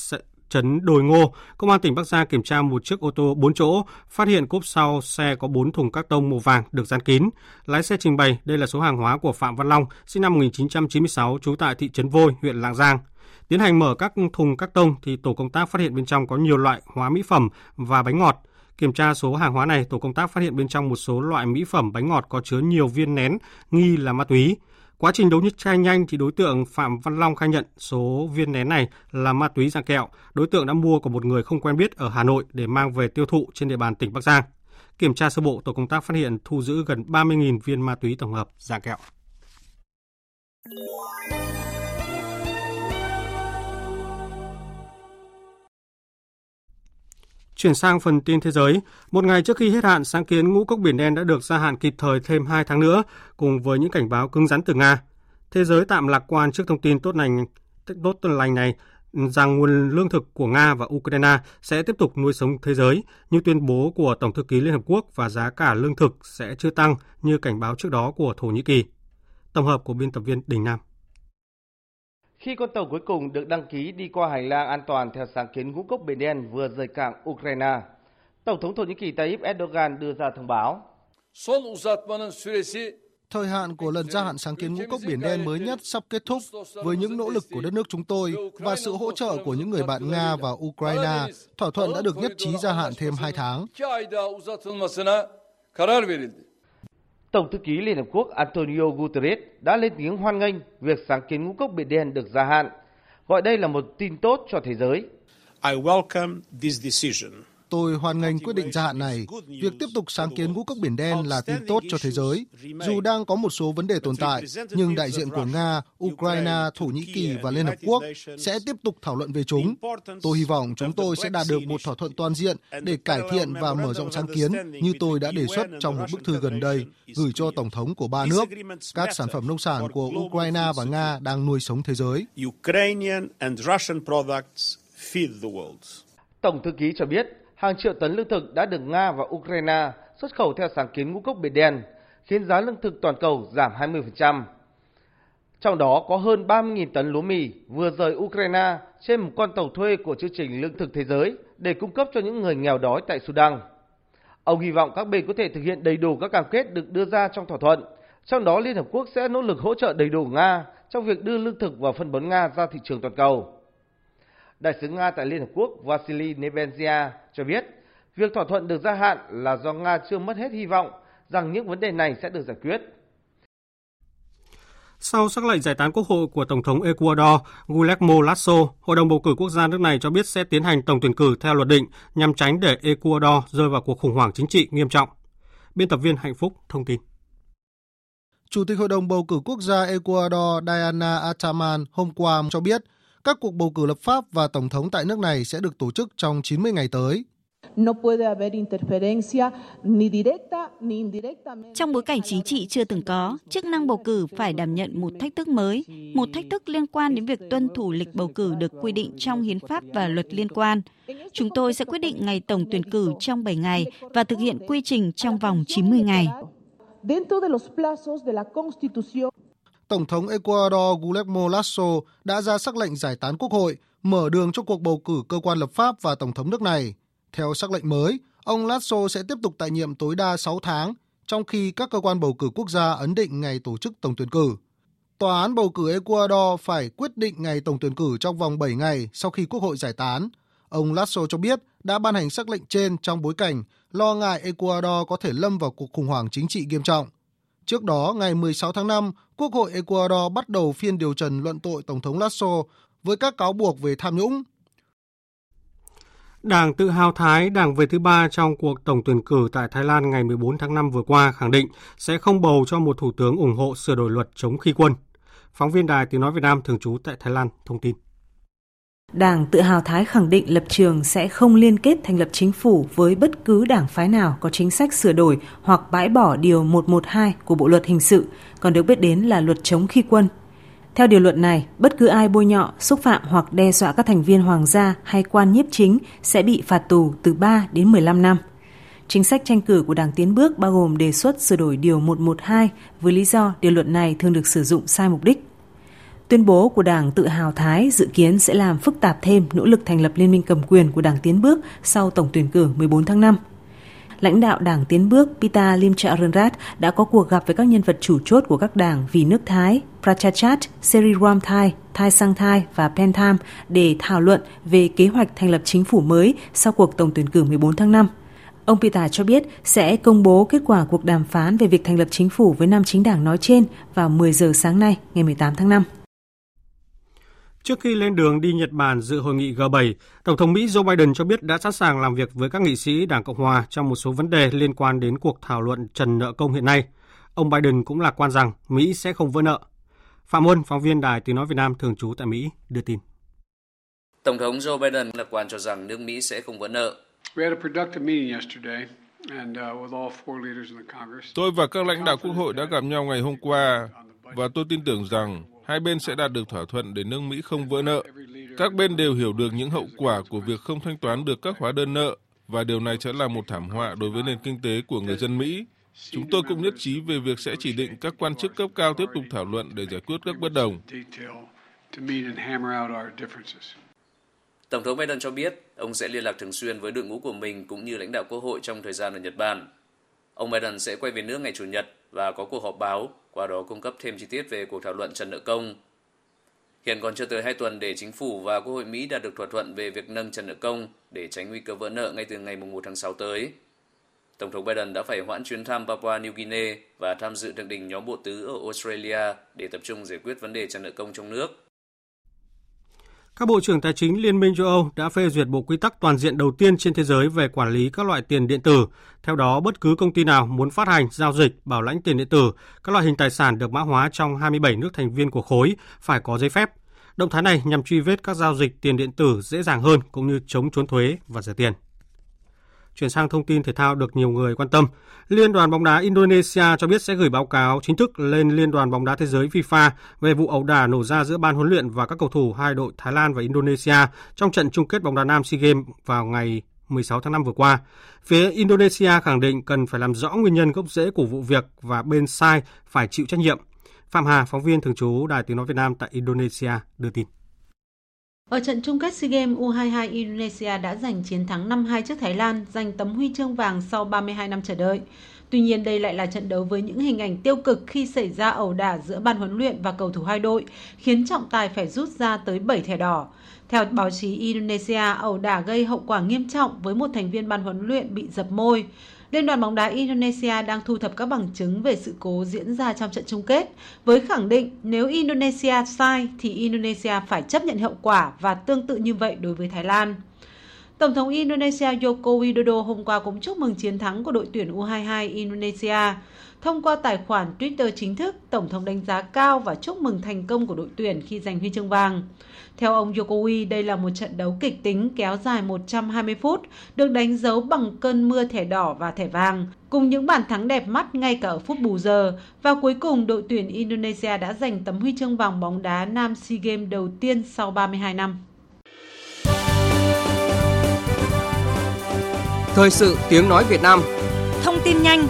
trấn Đồi Ngô, Công an tỉnh Bắc Giang kiểm tra một chiếc ô tô 4 chỗ, phát hiện cốp sau xe có 4 thùng các tông màu vàng được dán kín. Lái xe trình bày đây là số hàng hóa của Phạm Văn Long, sinh năm 1996, trú tại thị trấn Vôi, huyện Lạng Giang. Tiến hành mở các thùng các tông thì tổ công tác phát hiện bên trong có nhiều loại hóa mỹ phẩm và bánh ngọt. Kiểm tra số hàng hóa này, tổ công tác phát hiện bên trong một số loại mỹ phẩm bánh ngọt có chứa nhiều viên nén nghi là ma túy. Quá trình đấu tranh nhanh thì đối tượng Phạm Văn Long khai nhận số viên nén này là ma túy dạng kẹo. Đối tượng đã mua của một người không quen biết ở Hà Nội để mang về tiêu thụ trên địa bàn tỉnh Bắc Giang. Kiểm tra sơ bộ, tổ công tác phát hiện thu giữ gần 30.000 viên ma túy tổng hợp dạng kẹo. Chuyển sang phần tin thế giới, một ngày trước khi hết hạn, sáng kiến ngũ cốc biển đen đã được gia hạn kịp thời thêm 2 tháng nữa, cùng với những cảnh báo cứng rắn từ Nga. Thế giới tạm lạc quan trước thông tin tốt lành, tốt lành này rằng nguồn lương thực của Nga và Ukraine sẽ tiếp tục nuôi sống thế giới, như tuyên bố của Tổng thư ký Liên Hợp Quốc và giá cả lương thực sẽ chưa tăng như cảnh báo trước đó của Thổ Nhĩ Kỳ. Tổng hợp của biên tập viên Đình Nam. Khi con tàu cuối cùng được đăng ký đi qua hành lang an toàn theo sáng kiến ngũ cốc Biển Đen vừa rời cảng Ukraine, Tổng thống Thổ Nhĩ Kỳ Tayyip Erdogan đưa ra thông báo. Thời hạn của lần gia hạn sáng kiến ngũ cốc Biển Đen mới nhất sắp kết thúc với những nỗ lực của đất nước chúng tôi và sự hỗ trợ của những người bạn Nga và Ukraine. Thỏa thuận đã được nhất trí gia hạn thêm 2 tháng. Tổng thư ký Liên Hợp Quốc Antonio Guterres đã lên tiếng hoan nghênh việc sáng kiến ngũ cốc Biển Đen được gia hạn, gọi đây là một tin tốt cho thế giới. I welcome this decision. Tôi hoan nghênh quyết định gia hạn này. Việc tiếp tục sáng kiến ngũ cốc biển đen là tin tốt cho thế giới. Dù đang có một số vấn đề tồn tại, nhưng đại diện của Nga, Ukraine, Thổ Nhĩ Kỳ và Liên Hợp Quốc sẽ tiếp tục thảo luận về chúng. Tôi hy vọng chúng tôi sẽ đạt được một thỏa thuận toàn diện để cải thiện và mở rộng sáng kiến như tôi đã đề xuất trong một bức thư gần đây gửi cho Tổng thống của ba nước. Các sản phẩm nông sản của Ukraine và Nga đang nuôi sống thế giới. Ukrainian and Russian products feed the world. Tổng thư ký cho biết hàng triệu tấn lương thực đã được Nga và Ukraine xuất khẩu theo sáng kiến ngũ cốc Biển Đen, khiến giá lương thực toàn cầu giảm 20%. Trong đó có hơn 30.000 tấn lúa mì vừa rời Ukraine trên một con tàu thuê của chương trình lương thực thế giới để cung cấp cho những người nghèo đói tại Sudan. Ông hy vọng các bên có thể thực hiện đầy đủ các cam kết được đưa ra trong thỏa thuận, trong đó Liên Hợp Quốc sẽ nỗ lực hỗ trợ đầy đủ Nga trong việc đưa lương thực và phân bón Nga ra thị trường toàn cầu. Đại sứ Nga tại Liên Hợp Quốc Vasily Nebenzia cho biết, việc thỏa thuận được gia hạn là do Nga chưa mất hết hy vọng rằng những vấn đề này sẽ được giải quyết. Sau sắc lệnh giải tán quốc hội của Tổng thống Ecuador Guillermo Lasso, Hội đồng bầu cử quốc gia nước này cho biết sẽ tiến hành tổng tuyển cử theo luật định nhằm tránh để Ecuador rơi vào cuộc khủng hoảng chính trị nghiêm trọng. Biên tập viên Hạnh Phúc thông tin. Chủ tịch Hội đồng bầu cử quốc gia Ecuador Diana Ataman hôm qua cho biết các cuộc bầu cử lập pháp và tổng thống tại nước này sẽ được tổ chức trong 90 ngày tới. Trong bối cảnh chính trị chưa từng có, chức năng bầu cử phải đảm nhận một thách thức mới, một thách thức liên quan đến việc tuân thủ lịch bầu cử được quy định trong hiến pháp và luật liên quan. Chúng tôi sẽ quyết định ngày tổng tuyển cử trong 7 ngày và thực hiện quy trình trong vòng 90 ngày. Tổng thống Ecuador Guillermo Lasso đã ra sắc lệnh giải tán quốc hội, mở đường cho cuộc bầu cử cơ quan lập pháp và tổng thống nước này. Theo sắc lệnh mới, ông Lasso sẽ tiếp tục tại nhiệm tối đa 6 tháng, trong khi các cơ quan bầu cử quốc gia ấn định ngày tổ chức tổng tuyển cử. Tòa án bầu cử Ecuador phải quyết định ngày tổng tuyển cử trong vòng 7 ngày sau khi quốc hội giải tán. Ông Lasso cho biết đã ban hành sắc lệnh trên trong bối cảnh lo ngại Ecuador có thể lâm vào cuộc khủng hoảng chính trị nghiêm trọng. Trước đó, ngày 16 tháng 5, Quốc hội Ecuador bắt đầu phiên điều trần luận tội Tổng thống Lasso với các cáo buộc về tham nhũng. Đảng Tự hào Thái, đảng về thứ ba trong cuộc tổng tuyển cử tại Thái Lan ngày 14 tháng 5 vừa qua khẳng định sẽ không bầu cho một thủ tướng ủng hộ sửa đổi luật chống khi quân. Phóng viên Đài Tiếng Nói Việt Nam thường trú tại Thái Lan thông tin. Đảng Tự hào Thái khẳng định lập trường sẽ không liên kết thành lập chính phủ với bất cứ đảng phái nào có chính sách sửa đổi hoặc bãi bỏ Điều 112 của Bộ Luật Hình sự, còn được biết đến là luật chống khi quân. Theo điều luật này, bất cứ ai bôi nhọ, xúc phạm hoặc đe dọa các thành viên hoàng gia hay quan nhiếp chính sẽ bị phạt tù từ 3 đến 15 năm. Chính sách tranh cử của Đảng Tiến Bước bao gồm đề xuất sửa đổi Điều 112 với lý do điều luật này thường được sử dụng sai mục đích. Tuyên bố của Đảng Tự hào Thái dự kiến sẽ làm phức tạp thêm nỗ lực thành lập liên minh cầm quyền của Đảng Tiến Bước sau tổng tuyển cử 14 tháng 5. lãnh đạo Đảng Tiến bước Pita Limcharanrat đã có cuộc gặp với các nhân vật chủ chốt của các đảng vì nước Thái, Prachachat, Seriramthai, Thai Sang Thai và Pentham để thảo luận về kế hoạch thành lập chính phủ mới sau cuộc tổng tuyển cử 14 tháng 5. Ông Pita cho biết sẽ công bố kết quả cuộc đàm phán về việc thành lập chính phủ với năm chính đảng nói trên vào 10 giờ sáng nay, ngày 18 tháng 5. Trước khi lên đường đi Nhật Bản dự hội nghị G7, Tổng thống Mỹ Joe Biden cho biết đã sẵn sàng làm việc với các nghị sĩ Đảng Cộng Hòa trong một số vấn đề liên quan đến cuộc thảo luận trần nợ công hiện nay. Ông Biden cũng lạc quan rằng Mỹ sẽ không vỡ nợ. Phạm Huân, phóng viên Đài Tiếng Nói Việt Nam thường trú tại Mỹ, đưa tin. Tổng thống Joe Biden lạc quan cho rằng nước Mỹ sẽ không vỡ nợ. Tôi và các lãnh đạo quốc hội đã gặp nhau ngày hôm qua và tôi tin tưởng rằng hai bên sẽ đạt được thỏa thuận để nước Mỹ không vỡ nợ. Các bên đều hiểu được những hậu quả của việc không thanh toán được các hóa đơn nợ, và điều này sẽ là một thảm họa đối với nền kinh tế của người dân Mỹ. Chúng tôi cũng nhất trí về việc sẽ chỉ định các quan chức cấp cao tiếp tục thảo luận để giải quyết các bất đồng. Tổng thống Biden cho biết ông sẽ liên lạc thường xuyên với đội ngũ của mình cũng như lãnh đạo quốc hội trong thời gian ở Nhật Bản. Ông Biden sẽ quay về nước ngày Chủ nhật và có cuộc họp báo, qua đó cung cấp thêm chi tiết về cuộc thảo luận trần nợ công. Hiện còn chưa tới 2 tuần để chính phủ và Quốc hội Mỹ đạt được thỏa thuận về việc nâng trần nợ công để tránh nguy cơ vỡ nợ ngay từ ngày 1 tháng 6 tới. Tổng thống Biden đã phải hoãn chuyến thăm Papua New Guinea và tham dự thượng đỉnh nhóm bộ tứ ở Australia để tập trung giải quyết vấn đề trần nợ công trong nước. Các bộ trưởng tài chính Liên minh châu Âu đã phê duyệt bộ quy tắc toàn diện đầu tiên trên thế giới về quản lý các loại tiền điện tử. Theo đó, bất cứ công ty nào muốn phát hành, giao dịch, bảo lãnh tiền điện tử, các loại hình tài sản được mã hóa trong 27 nước thành viên của khối phải có giấy phép. Động thái này nhằm truy vết các giao dịch tiền điện tử dễ dàng hơn cũng như chống trốn thuế và rửa tiền. Chuyển sang thông tin thể thao được nhiều người quan tâm. Liên đoàn bóng đá Indonesia cho biết sẽ gửi báo cáo chính thức lên Liên đoàn bóng đá thế giới FIFA về vụ ẩu đả nổ ra giữa ban huấn luyện và các cầu thủ hai đội Thái Lan và Indonesia trong trận chung kết bóng đá nam SEA Games vào ngày 16 tháng 5 vừa qua. Phía Indonesia khẳng định cần phải làm rõ nguyên nhân gốc rễ của vụ việc và bên sai phải chịu trách nhiệm. Phạm Hà, phóng viên thường trú Đài Tiếng Nói Việt Nam tại Indonesia, đưa tin. Ở trận chung kết SEA Games U22 Indonesia đã giành chiến thắng 5-2 trước Thái Lan, giành tấm huy chương vàng sau 32 năm chờ đợi. Tuy nhiên đây lại là trận đấu với những hình ảnh tiêu cực khi xảy ra ẩu đả giữa ban huấn luyện và cầu thủ hai đội, khiến trọng tài phải rút ra tới 7 thẻ đỏ. Theo báo chí Indonesia, ẩu đả gây hậu quả nghiêm trọng với một thành viên ban huấn luyện bị dập môi. Liên đoàn bóng đá Indonesia đang thu thập các bằng chứng về sự cố diễn ra trong trận chung kết, với khẳng định nếu Indonesia sai thì Indonesia phải chấp nhận hậu quả và tương tự như vậy đối với Thái Lan. Tổng thống Indonesia Joko Widodo hôm qua cũng chúc mừng chiến thắng của đội tuyển U22 Indonesia. Thông qua tài khoản Twitter chính thức, Tổng thống đánh giá cao và chúc mừng thành công của đội tuyển khi giành huy chương vàng. Theo ông Jokowi, đây là một trận đấu kịch tính kéo dài 120 phút, được đánh dấu bằng cơn mưa thẻ đỏ và thẻ vàng, cùng những bàn thắng đẹp mắt ngay cả ở phút bù giờ. Và cuối cùng, đội tuyển Indonesia đã giành tấm huy chương vàng bóng đá Nam SEA Games đầu tiên sau 32 năm. Thời sự tiếng nói Việt Nam Thông tin nhanh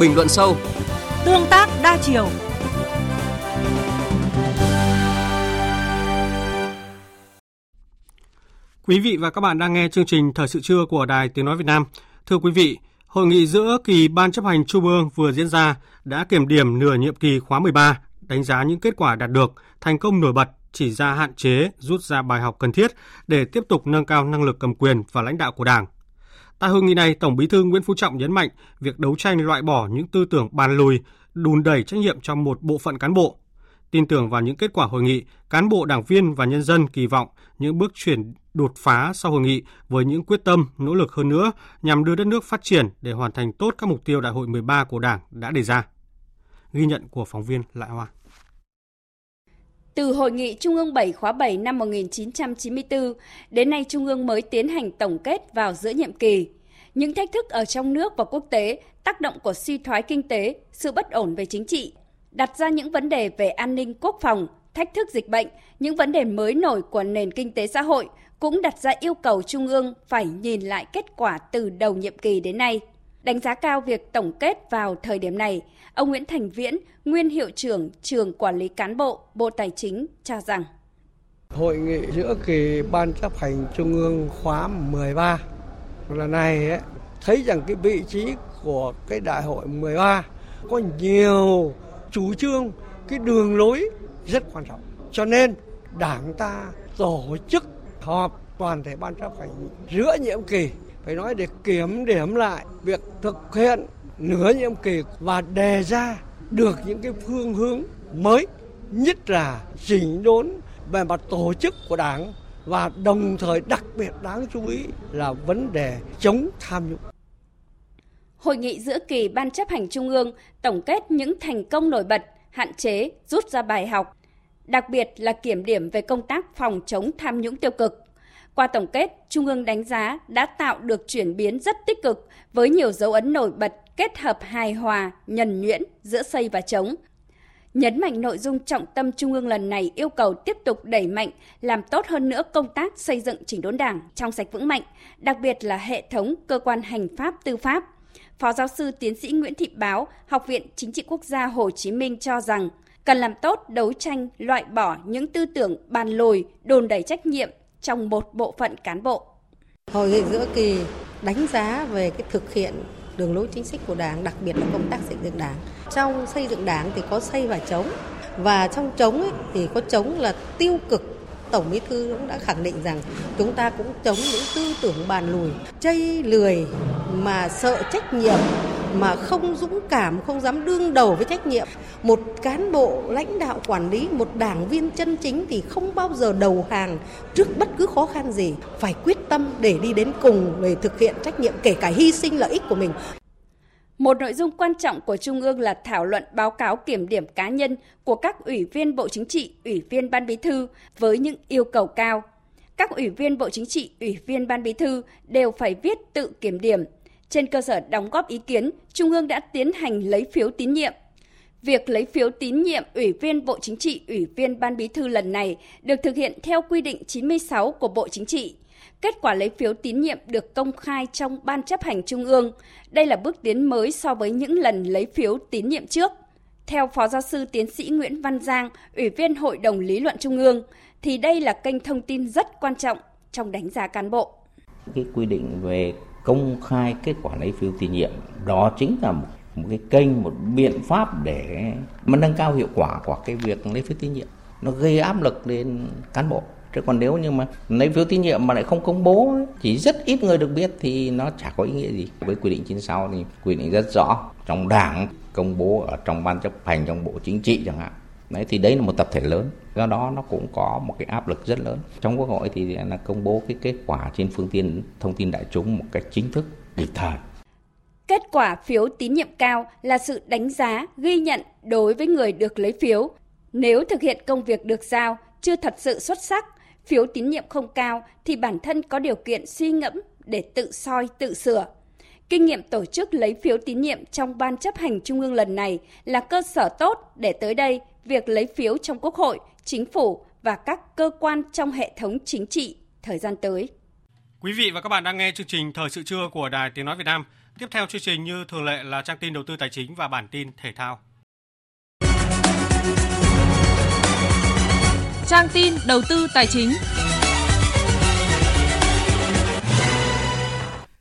Bình luận sâu Tương tác đa chiều Quý vị và các bạn đang nghe chương trình Thời sự trưa của Đài Tiếng Nói Việt Nam. Thưa quý vị, hội nghị giữa kỳ Ban chấp hành Trung ương vừa diễn ra đã kiểm điểm nửa nhiệm kỳ khóa 13, đánh giá những kết quả đạt được, thành công nổi bật, chỉ ra hạn chế, rút ra bài học cần thiết để tiếp tục nâng cao năng lực cầm quyền và lãnh đạo của Đảng. Tại hội nghị này, Tổng Bí thư Nguyễn Phú Trọng nhấn mạnh việc đấu tranh loại bỏ những tư tưởng bàn lùi, đùn đẩy trách nhiệm trong một bộ phận cán bộ. Tin tưởng vào những kết quả hội nghị, cán bộ đảng viên và nhân dân kỳ vọng những bước chuyển đột phá sau hội nghị với những quyết tâm, nỗ lực hơn nữa nhằm đưa đất nước phát triển để hoàn thành tốt các mục tiêu Đại hội 13 của Đảng đã đề ra. Ghi nhận của phóng viên Lại Hoa. Từ Hội nghị Trung ương 7 khóa 7 năm 1994, đến nay Trung ương mới tiến hành tổng kết vào giữa nhiệm kỳ. Những thách thức ở trong nước và quốc tế, tác động của suy thoái kinh tế, sự bất ổn về chính trị, đặt ra những vấn đề về an ninh quốc phòng, thách thức dịch bệnh, những vấn đề mới nổi của nền kinh tế xã hội cũng đặt ra yêu cầu Trung ương phải nhìn lại kết quả từ đầu nhiệm kỳ đến nay. Đánh giá cao việc tổng kết vào thời điểm này, ông Nguyễn Thành Viễn, nguyên hiệu trưởng trường quản lý cán bộ, Bộ Tài chính cho rằng Hội nghị giữa kỳ Ban chấp hành Trung ương khóa 13 lần này ấy, thấy rằng cái vị trí của cái đại hội 13 có nhiều chủ trương, cái đường lối rất quan trọng. Cho nên Đảng ta tổ chức họp toàn thể ban chấp hành giữa nhiệm kỳ phải nói để kiểm điểm lại việc thực hiện nửa nhiệm kỳ và đề ra được những cái phương hướng mới nhất là chỉnh đốn về mặt tổ chức của đảng và đồng thời đặc biệt đáng chú ý là vấn đề chống tham nhũng. Hội nghị giữa kỳ Ban chấp hành Trung ương tổng kết những thành công nổi bật, hạn chế, rút ra bài học, đặc biệt là kiểm điểm về công tác phòng chống tham nhũng tiêu cực. Qua tổng kết, Trung ương đánh giá đã tạo được chuyển biến rất tích cực với nhiều dấu ấn nổi bật kết hợp hài hòa, nhần nhuyễn giữa xây và chống. Nhấn mạnh nội dung trọng tâm Trung ương lần này yêu cầu tiếp tục đẩy mạnh, làm tốt hơn nữa công tác xây dựng chỉnh đốn đảng trong sạch vững mạnh, đặc biệt là hệ thống cơ quan hành pháp tư pháp. Phó giáo sư tiến sĩ Nguyễn Thị Báo, Học viện Chính trị Quốc gia Hồ Chí Minh cho rằng cần làm tốt đấu tranh loại bỏ những tư tưởng bàn lùi, đồn đẩy trách nhiệm trong một bộ phận cán bộ. Hội nghị giữa kỳ đánh giá về cái thực hiện đường lối chính sách của Đảng, đặc biệt là công tác xây dựng Đảng. Trong xây dựng Đảng thì có xây và chống. Và trong chống ấy, thì có chống là tiêu cực Tổng Bí thư cũng đã khẳng định rằng chúng ta cũng chống những tư tưởng bàn lùi, chây lười mà sợ trách nhiệm mà không dũng cảm, không dám đương đầu với trách nhiệm. Một cán bộ lãnh đạo quản lý, một đảng viên chân chính thì không bao giờ đầu hàng trước bất cứ khó khăn gì, phải quyết tâm để đi đến cùng để thực hiện trách nhiệm kể cả hy sinh lợi ích của mình. Một nội dung quan trọng của Trung ương là thảo luận báo cáo kiểm điểm cá nhân của các ủy viên Bộ Chính trị, ủy viên Ban Bí thư với những yêu cầu cao. Các ủy viên Bộ Chính trị, ủy viên Ban Bí thư đều phải viết tự kiểm điểm. Trên cơ sở đóng góp ý kiến, Trung ương đã tiến hành lấy phiếu tín nhiệm. Việc lấy phiếu tín nhiệm Ủy viên Bộ Chính trị, Ủy viên Ban Bí thư lần này được thực hiện theo quy định 96 của Bộ Chính trị. Kết quả lấy phiếu tín nhiệm được công khai trong Ban chấp hành Trung ương. Đây là bước tiến mới so với những lần lấy phiếu tín nhiệm trước. Theo Phó Giáo sư Tiến sĩ Nguyễn Văn Giang, Ủy viên Hội đồng Lý luận Trung ương, thì đây là kênh thông tin rất quan trọng trong đánh giá cán bộ. Cái quy định về công khai kết quả lấy phiếu tín nhiệm. Đó chính là một, một cái kênh, một biện pháp để mà nâng cao hiệu quả của cái việc lấy phiếu tín nhiệm. Nó gây áp lực lên cán bộ. Chứ còn nếu như mà lấy phiếu tín nhiệm mà lại không công bố chỉ rất ít người được biết thì nó chả có ý nghĩa gì. Với quy định 96 thì quy định rất rõ. Trong đảng công bố ở trong ban chấp hành trong bộ chính trị chẳng hạn. Đấy thì đấy là một tập thể lớn do đó nó cũng có một cái áp lực rất lớn trong quốc hội thì là công bố cái kết quả trên phương tiện thông tin đại chúng một cách chính thức kịp thời Kết quả phiếu tín nhiệm cao là sự đánh giá, ghi nhận đối với người được lấy phiếu. Nếu thực hiện công việc được giao chưa thật sự xuất sắc phiếu tín nhiệm không cao thì bản thân có điều kiện suy ngẫm để tự soi, tự sửa. Kinh nghiệm tổ chức lấy phiếu tín nhiệm trong Ban chấp hành Trung ương lần này là cơ sở tốt để tới đây việc lấy phiếu trong Quốc hội, Chính phủ và các cơ quan trong hệ thống chính trị thời gian tới. Quý vị và các bạn đang nghe chương trình Thời sự trưa của Đài Tiếng Nói Việt Nam. Tiếp theo chương trình như thường lệ là trang tin đầu tư tài chính và bản tin thể thao. trang tin đầu tư tài chính.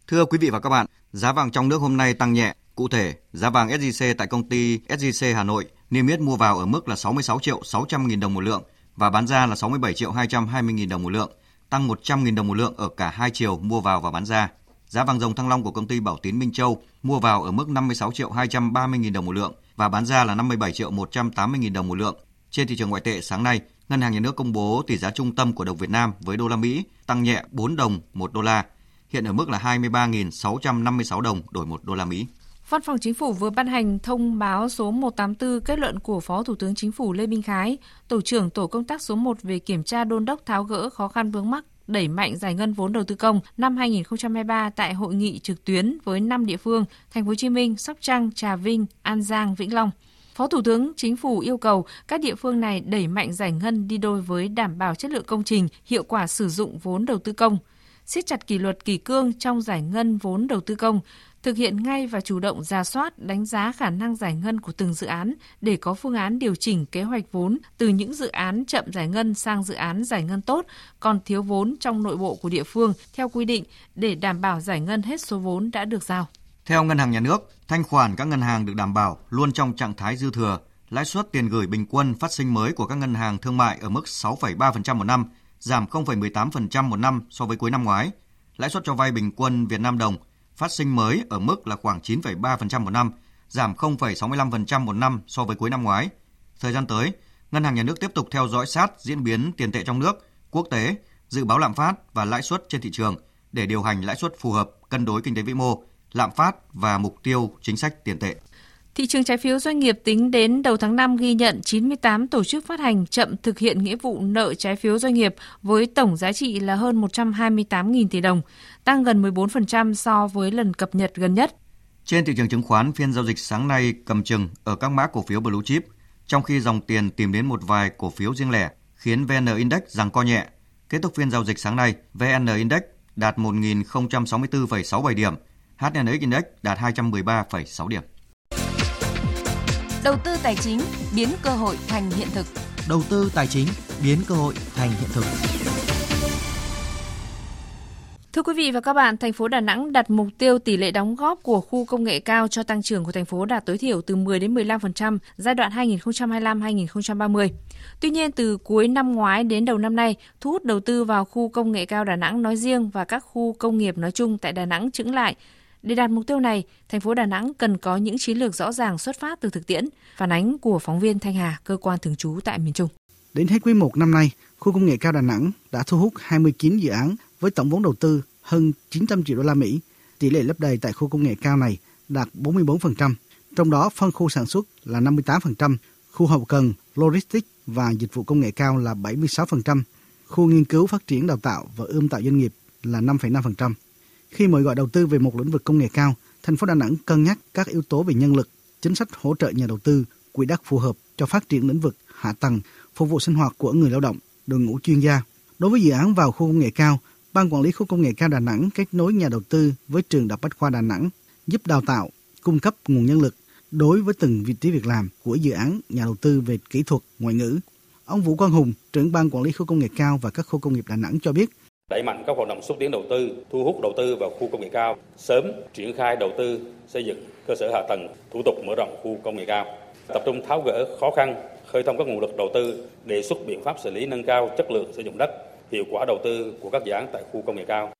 Thưa quý vị và các bạn, giá vàng trong nước hôm nay tăng nhẹ. Cụ thể, giá vàng SJC tại công ty SJC Hà Nội niêm yết mua vào ở mức là 66 triệu 600 nghìn đồng một lượng và bán ra là 67 triệu 220 nghìn đồng một lượng, tăng 100 nghìn đồng một lượng ở cả hai chiều mua vào và bán ra. Giá vàng dòng thăng long của công ty Bảo Tín Minh Châu mua vào ở mức 56 triệu 230 nghìn đồng một lượng và bán ra là 57 triệu 180 nghìn đồng một lượng. Trên thị trường ngoại tệ sáng nay, Ngân hàng Nhà nước công bố tỷ giá trung tâm của đồng Việt Nam với đô la Mỹ tăng nhẹ 4 đồng một đô la, hiện ở mức là 23.656 đồng đổi một đô la Mỹ. Văn phòng Chính phủ vừa ban hành thông báo số 184 kết luận của Phó Thủ tướng Chính phủ Lê Minh Khái, Tổ trưởng Tổ công tác số 1 về kiểm tra đôn đốc tháo gỡ khó khăn vướng mắc đẩy mạnh giải ngân vốn đầu tư công năm 2023 tại hội nghị trực tuyến với 5 địa phương: Thành phố Hồ Chí Minh, Sóc Trăng, Trà Vinh, An Giang, Vĩnh Long. Phó Thủ tướng Chính phủ yêu cầu các địa phương này đẩy mạnh giải ngân đi đôi với đảm bảo chất lượng công trình, hiệu quả sử dụng vốn đầu tư công, siết chặt kỷ luật kỷ cương trong giải ngân vốn đầu tư công, thực hiện ngay và chủ động ra soát, đánh giá khả năng giải ngân của từng dự án để có phương án điều chỉnh kế hoạch vốn từ những dự án chậm giải ngân sang dự án giải ngân tốt, còn thiếu vốn trong nội bộ của địa phương theo quy định để đảm bảo giải ngân hết số vốn đã được giao. Theo Ngân hàng Nhà nước, thanh khoản các ngân hàng được đảm bảo luôn trong trạng thái dư thừa, lãi suất tiền gửi bình quân phát sinh mới của các ngân hàng thương mại ở mức 6,3% một năm, giảm 0,18% một năm so với cuối năm ngoái. Lãi suất cho vay bình quân Việt Nam đồng phát sinh mới ở mức là khoảng 9,3% một năm, giảm 0,65% một năm so với cuối năm ngoái. Thời gian tới, Ngân hàng Nhà nước tiếp tục theo dõi sát diễn biến tiền tệ trong nước, quốc tế, dự báo lạm phát và lãi suất trên thị trường để điều hành lãi suất phù hợp, cân đối kinh tế vĩ mô, lạm phát và mục tiêu chính sách tiền tệ. Thị trường trái phiếu doanh nghiệp tính đến đầu tháng 5 ghi nhận 98 tổ chức phát hành chậm thực hiện nghĩa vụ nợ trái phiếu doanh nghiệp với tổng giá trị là hơn 128.000 tỷ đồng, tăng gần 14% so với lần cập nhật gần nhất. Trên thị trường chứng khoán, phiên giao dịch sáng nay cầm chừng ở các mã cổ phiếu blue chip, trong khi dòng tiền tìm đến một vài cổ phiếu riêng lẻ, khiến VN Index giằng co nhẹ. Kết thúc phiên giao dịch sáng nay, VN Index đạt 1.064,67 điểm, HNX Index đạt 213,6 điểm. Đầu tư tài chính biến cơ hội thành hiện thực. Đầu tư tài chính biến cơ hội thành hiện thực. Thưa quý vị và các bạn, thành phố Đà Nẵng đặt mục tiêu tỷ lệ đóng góp của khu công nghệ cao cho tăng trưởng của thành phố đạt tối thiểu từ 10 đến 15% giai đoạn 2025-2030. Tuy nhiên, từ cuối năm ngoái đến đầu năm nay, thu hút đầu tư vào khu công nghệ cao Đà Nẵng nói riêng và các khu công nghiệp nói chung tại Đà Nẵng chững lại. Để đạt mục tiêu này, thành phố Đà Nẵng cần có những chiến lược rõ ràng xuất phát từ thực tiễn, phản ánh của phóng viên Thanh Hà, cơ quan thường trú tại miền Trung. Đến hết quý 1 năm nay, khu công nghệ cao Đà Nẵng đã thu hút 29 dự án với tổng vốn đầu tư hơn 900 triệu đô la Mỹ. Tỷ lệ lấp đầy tại khu công nghệ cao này đạt 44%, trong đó phân khu sản xuất là 58%, khu hậu cần, logistics và dịch vụ công nghệ cao là 76%, khu nghiên cứu phát triển đào tạo và ươm tạo doanh nghiệp là 5,5%. Khi mời gọi đầu tư về một lĩnh vực công nghệ cao, thành phố Đà Nẵng cân nhắc các yếu tố về nhân lực, chính sách hỗ trợ nhà đầu tư, quỹ đất phù hợp cho phát triển lĩnh vực hạ tầng, phục vụ sinh hoạt của người lao động, đội ngũ chuyên gia. Đối với dự án vào khu công nghệ cao, Ban quản lý khu công nghệ cao Đà Nẵng kết nối nhà đầu tư với trường Đại học Bách khoa Đà Nẵng, giúp đào tạo, cung cấp nguồn nhân lực đối với từng vị trí việc làm của dự án nhà đầu tư về kỹ thuật, ngoại ngữ. Ông Vũ Quang Hùng, trưởng ban quản lý khu công nghệ cao và các khu công nghiệp Đà Nẵng cho biết, đẩy mạnh các hoạt động xúc tiến đầu tư, thu hút đầu tư vào khu công nghệ cao, sớm triển khai đầu tư xây dựng cơ sở hạ tầng, thủ tục mở rộng khu công nghệ cao, tập trung tháo gỡ khó khăn, khơi thông các nguồn lực đầu tư, đề xuất biện pháp xử lý nâng cao chất lượng sử dụng đất, hiệu quả đầu tư của các dự án tại khu công nghệ cao.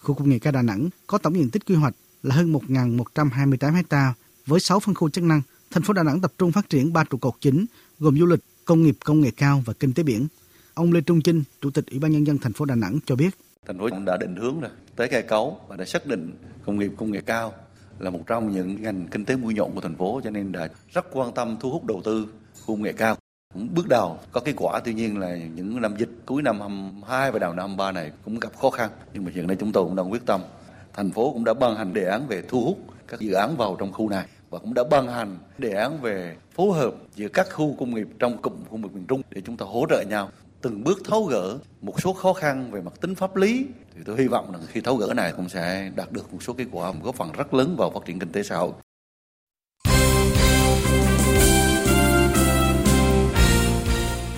Khu công nghệ cao Đà Nẵng có tổng diện tích quy hoạch là hơn 1.128 ha với 6 phân khu chức năng. Thành phố Đà Nẵng tập trung phát triển ba trụ cột chính gồm du lịch, công nghiệp công nghệ cao và kinh tế biển. Ông Lê Trung Chinh, Chủ tịch Ủy ban nhân dân thành phố Đà Nẵng cho biết, thành phố đã định hướng rồi tới cây cấu và đã xác định công nghiệp công nghệ cao là một trong những ngành kinh tế mũi nhọn của thành phố cho nên đã rất quan tâm thu hút đầu tư công nghệ cao. Cũng bước đầu có kết quả tuy nhiên là những năm dịch cuối năm 22 và đầu năm 23 này cũng gặp khó khăn nhưng mà hiện nay chúng tôi cũng đang quyết tâm. Thành phố cũng đã ban hành đề án về thu hút các dự án vào trong khu này và cũng đã ban hành đề án về phối hợp giữa các khu công nghiệp trong cụm khu vực miền Trung để chúng ta hỗ trợ nhau từng bước tháo gỡ một số khó khăn về mặt tính pháp lý thì tôi hy vọng rằng khi tháo gỡ này cũng sẽ đạt được một số kết quả góp phần rất lớn vào phát triển kinh tế xã hội.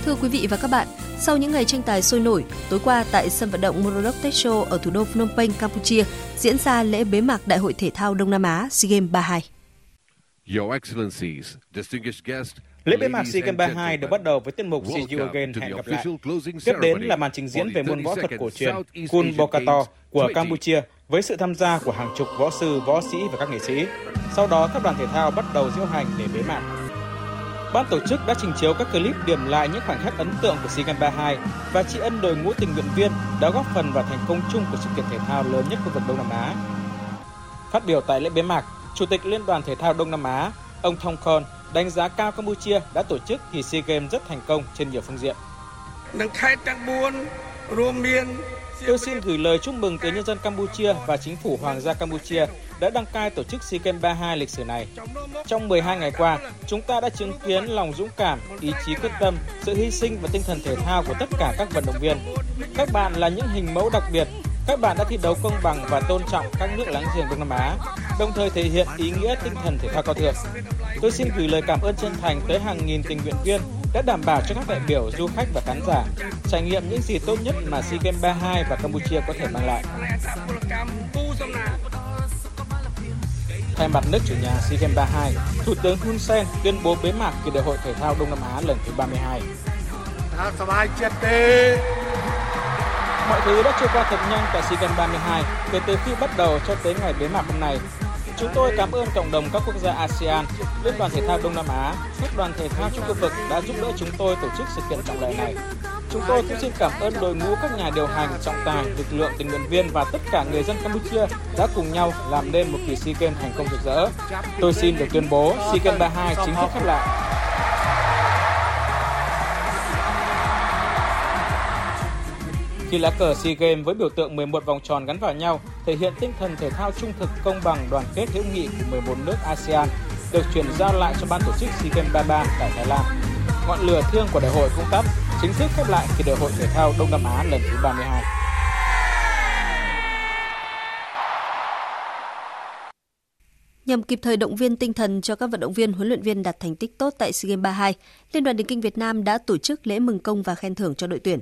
Thưa quý vị và các bạn, sau những ngày tranh tài sôi nổi, tối qua tại sân vận động Morodok Tech Show ở thủ đô Phnom Penh, Campuchia diễn ra lễ bế mạc Đại hội Thể thao Đông Nam Á SEA Games 32. Your Excellencies, distinguished guests, Lễ bế mạc SEA Games 32 được bắt đầu với tiết mục See You Again hẹn gặp lại. Tiếp đến là màn trình diễn về môn võ thuật cổ truyền Kun Bokator của Campuchia với sự tham gia của hàng chục võ sư, võ sĩ và các nghệ sĩ. Sau đó các đoàn thể thao bắt đầu diễu hành để bế mạc. Ban tổ chức đã trình chiếu các clip điểm lại những khoảnh khắc ấn tượng của SEA Games 32 và tri ân đội ngũ tình nguyện viên đã góp phần vào thành công chung của sự kiện thể thao lớn nhất khu vực Đông Nam Á. Phát biểu tại lễ bế mạc, Chủ tịch Liên đoàn Thể thao Đông Nam Á, ông Thong Khon đánh giá cao Campuchia đã tổ chức kỳ SEA Games rất thành công trên nhiều phương diện. Tôi xin gửi lời chúc mừng tới nhân dân Campuchia và chính phủ Hoàng gia Campuchia đã đăng cai tổ chức SEA Games 32 lịch sử này. Trong 12 ngày qua, chúng ta đã chứng kiến lòng dũng cảm, ý chí quyết tâm, sự hy sinh và tinh thần thể thao của tất cả các vận động viên. Các bạn là những hình mẫu đặc biệt. Các bạn đã thi đấu công bằng và tôn trọng các nước láng giềng Đông Nam Á. đồng thời thể hiện ý nghĩa tinh thần thể thao cao thượng. Tôi xin gửi lời cảm ơn chân thành tới hàng nghìn tình nguyện viên đã đảm bảo cho các đại biểu, du khách và khán giả trải nghiệm những gì tốt nhất mà SEA Games 32 và Campuchia có thể mang lại. Thay mặt nước chủ nhà SEA Games 32, Thủ tướng Hun Sen tuyên bố bế mạc kỳ đại hội thể thao Đông Nam Á lần thứ 32. Mọi thứ đã trôi qua thật nhanh tại SEA Games 32 kể từ khi bắt đầu cho tới ngày bế mạc hôm nay. Chúng tôi cảm ơn cộng đồng các quốc gia ASEAN, Liên đoàn Thể thao Đông Nam Á, các đoàn thể thao trong khu vực đã giúp đỡ chúng tôi tổ chức sự kiện trọng đại này. Chúng tôi cũng xin cảm ơn đội ngũ các nhà điều hành, trọng tài, lực lượng tình nguyện viên và tất cả người dân Campuchia đã cùng nhau làm nên một kỳ SEA Games thành công rực rỡ. Tôi xin được tuyên bố SEA Games 32 chính thức khép lại. Khi lá cờ SEA Games với biểu tượng 11 vòng tròn gắn vào nhau thể hiện tinh thần thể thao trung thực, công bằng, đoàn kết hữu nghị của 11 nước ASEAN được chuyển giao lại cho ban tổ chức SEA Games 33 tại Thái Lan. Ngọn lửa thiêng của đại hội cũng tắt, chính thức khép lại kỳ đại hội thể thao Đông Nam Á lần thứ 32. Nhằm kịp thời động viên tinh thần cho các vận động viên, huấn luyện viên đạt thành tích tốt tại SEA Games 32, Liên đoàn Điền kinh Việt Nam đã tổ chức lễ mừng công và khen thưởng cho đội tuyển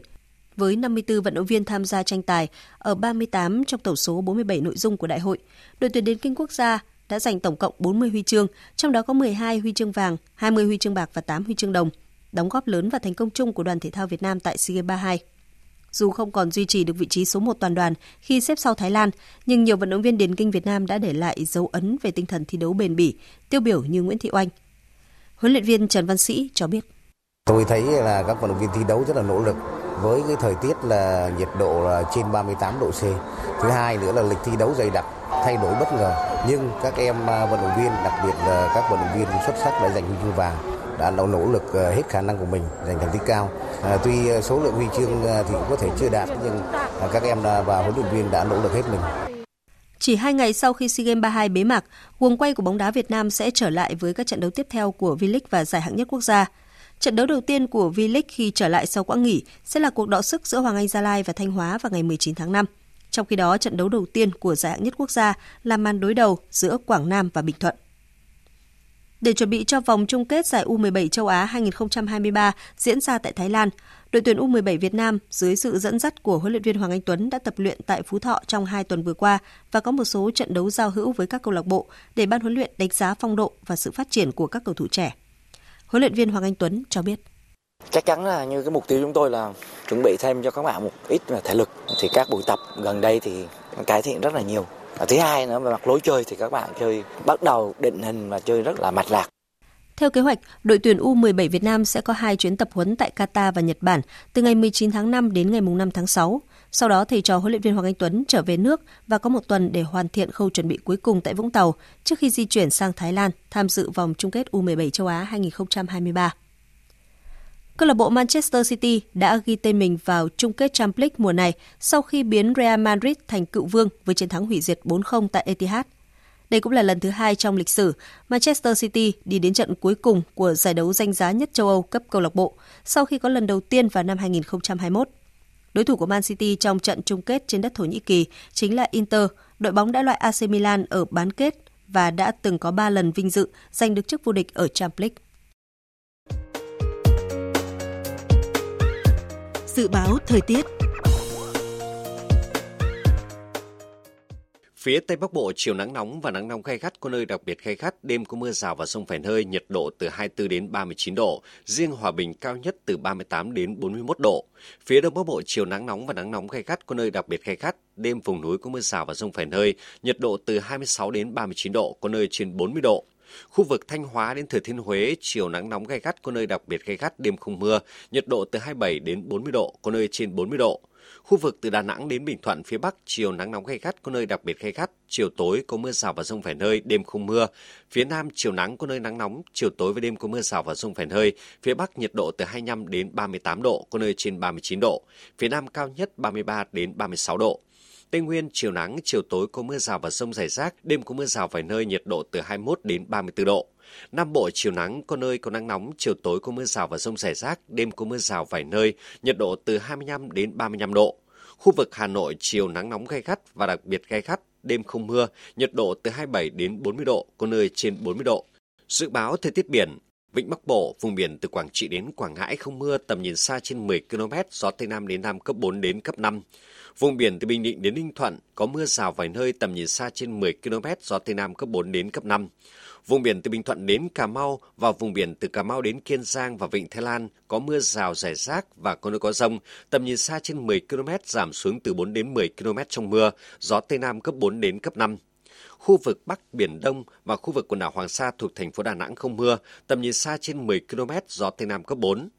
với 54 vận động viên tham gia tranh tài ở 38 trong tổng số 47 nội dung của đại hội. Đội tuyển điền kinh quốc gia đã giành tổng cộng 40 huy chương, trong đó có 12 huy chương vàng, 20 huy chương bạc và 8 huy chương đồng, đóng góp lớn vào thành công chung của đoàn thể thao Việt Nam tại SEA Games 32. Dù không còn duy trì được vị trí số 1 toàn đoàn khi xếp sau Thái Lan, nhưng nhiều vận động viên điền kinh Việt Nam đã để lại dấu ấn về tinh thần thi đấu bền bỉ, tiêu biểu như Nguyễn Thị Oanh. Huấn luyện viên Trần Văn Sĩ cho biết. Tôi thấy là các vận động viên thi đấu rất là nỗ lực, với cái thời tiết là nhiệt độ là trên 38 độ C. Thứ hai nữa là lịch thi đấu dày đặc, thay đổi bất ngờ. Nhưng các em à, vận động viên, đặc biệt là các vận động viên xuất sắc đã giành huy chương vàng đã nỗ lực à, hết khả năng của mình giành thành tích cao. À, tuy à, số lượng huy chương thì cũng có thể chưa đạt nhưng các em và huấn luyện viên đã nỗ lực hết mình. Chỉ hai ngày sau khi SEA Games 32 bế mạc, guồng quay của bóng đá Việt Nam sẽ trở lại với các trận đấu tiếp theo của V-League và giải hạng nhất quốc gia. Trận đấu đầu tiên của V-League khi trở lại sau quãng nghỉ sẽ là cuộc đọ sức giữa Hoàng Anh Gia Lai và Thanh Hóa vào ngày 19 tháng 5. Trong khi đó, trận đấu đầu tiên của giải hạng nhất quốc gia là màn đối đầu giữa Quảng Nam và Bình Thuận. Để chuẩn bị cho vòng chung kết giải U17 châu Á 2023 diễn ra tại Thái Lan, đội tuyển U17 Việt Nam dưới sự dẫn dắt của huấn luyện viên Hoàng Anh Tuấn đã tập luyện tại Phú Thọ trong hai tuần vừa qua và có một số trận đấu giao hữu với các câu lạc bộ để ban huấn luyện đánh giá phong độ và sự phát triển của các cầu thủ trẻ. Huấn luyện viên Hoàng Anh Tuấn cho biết. Chắc chắn là như cái mục tiêu chúng tôi là chuẩn bị thêm cho các bạn một ít về thể lực thì các buổi tập gần đây thì cải thiện rất là nhiều. Và thứ hai nữa về mặt lối chơi thì các bạn chơi bắt đầu định hình và chơi rất là mạch lạc. Theo kế hoạch, đội tuyển U17 Việt Nam sẽ có hai chuyến tập huấn tại Qatar và Nhật Bản từ ngày 19 tháng 5 đến ngày 5 tháng 6. Sau đó, thầy trò huấn luyện viên Hoàng Anh Tuấn trở về nước và có một tuần để hoàn thiện khâu chuẩn bị cuối cùng tại Vũng Tàu trước khi di chuyển sang Thái Lan tham dự vòng chung kết U17 châu Á 2023. Câu lạc bộ Manchester City đã ghi tên mình vào chung kết Champions League mùa này sau khi biến Real Madrid thành cựu vương với chiến thắng hủy diệt 4-0 tại Etihad. Đây cũng là lần thứ hai trong lịch sử Manchester City đi đến trận cuối cùng của giải đấu danh giá nhất châu Âu cấp câu lạc bộ sau khi có lần đầu tiên vào năm 2021. Đối thủ của Man City trong trận chung kết trên đất Thổ Nhĩ Kỳ chính là Inter, đội bóng đã loại AC Milan ở bán kết và đã từng có 3 lần vinh dự giành được chức vô địch ở Champions League. Dự báo thời tiết Phía Tây Bắc Bộ chiều nắng nóng và nắng nóng gay gắt có nơi đặc biệt gay gắt, đêm có mưa rào và rông vài nơi, nhiệt độ từ 24 đến 39 độ, riêng Hòa Bình cao nhất từ 38 đến 41 độ. Phía Đông Bắc Bộ chiều nắng nóng và nắng nóng gay gắt có nơi đặc biệt gay gắt, đêm vùng núi có mưa rào và rông vài nơi, nhiệt độ từ 26 đến 39 độ, có nơi trên 40 độ. Khu vực Thanh Hóa đến Thừa Thiên Huế, chiều nắng nóng gay gắt có nơi đặc biệt gay gắt, đêm không mưa, nhiệt độ từ 27 đến 40 độ, có nơi trên 40 độ. Khu vực từ Đà Nẵng đến Bình Thuận phía Bắc chiều nắng nóng gay gắt có nơi đặc biệt gay gắt, chiều tối có mưa rào và rông vài nơi, đêm không mưa. Phía Nam chiều nắng có nơi nắng nóng, chiều tối và đêm có mưa rào và rông vài nơi. Phía Bắc nhiệt độ từ 25 đến 38 độ, có nơi trên 39 độ. Phía Nam cao nhất 33 đến 36 độ. Tây Nguyên chiều nắng, chiều tối có mưa rào và rông rải rác, đêm có mưa rào vài nơi nhiệt độ từ 21 đến 34 độ. Nam Bộ chiều nắng, có nơi có nắng nóng, chiều tối có mưa rào và rông rải rác, đêm có mưa rào vài nơi, nhiệt độ từ 25 đến 35 độ. Khu vực Hà Nội chiều nắng nóng gay gắt và đặc biệt gay gắt, đêm không mưa, nhiệt độ từ 27 đến 40 độ, có nơi trên 40 độ. Dự báo thời tiết biển, Vịnh Bắc Bộ, vùng biển từ Quảng Trị đến Quảng Ngãi không mưa, tầm nhìn xa trên 10 km, gió Tây Nam đến Nam cấp 4 đến cấp 5. Vùng biển từ Bình Định đến Ninh Thuận có mưa rào vài nơi tầm nhìn xa trên 10 km, gió Tây Nam cấp 4 đến cấp 5. Vùng biển từ Bình Thuận đến Cà Mau và vùng biển từ Cà Mau đến Kiên Giang và Vịnh Thái Lan có mưa rào rải rác và có nơi có rông, tầm nhìn xa trên 10 km giảm xuống từ 4 đến 10 km trong mưa, gió Tây Nam cấp 4 đến cấp 5 khu vực Bắc Biển Đông và khu vực quần đảo Hoàng Sa thuộc thành phố Đà Nẵng không mưa, tầm nhìn xa trên 10 km, gió Tây Nam cấp 4.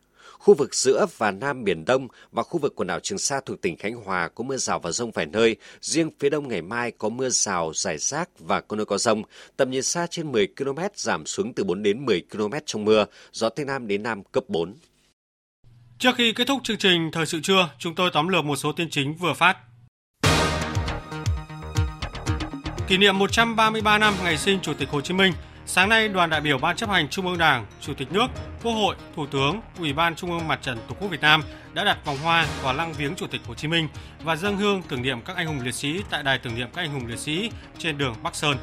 Khu vực giữa và Nam Biển Đông và khu vực quần đảo Trường Sa thuộc tỉnh Khánh Hòa có mưa rào và rông vài nơi. Riêng phía đông ngày mai có mưa rào, rải rác và có nơi có rông. Tầm nhìn xa trên 10 km giảm xuống từ 4 đến 10 km trong mưa. Gió Tây Nam đến Nam cấp 4. Trước khi kết thúc chương trình Thời sự trưa, chúng tôi tóm lược một số tin chính vừa phát. Kỷ niệm 133 năm ngày sinh Chủ tịch Hồ Chí Minh, sáng nay đoàn đại biểu Ban chấp hành Trung ương Đảng, Chủ tịch nước, Quốc hội, Thủ tướng, Ủy ban Trung ương Mặt trận Tổ quốc Việt Nam đã đặt vòng hoa vào lăng viếng Chủ tịch Hồ Chí Minh và dâng hương tưởng niệm các anh hùng liệt sĩ tại đài tưởng niệm các anh hùng liệt sĩ trên đường Bắc Sơn.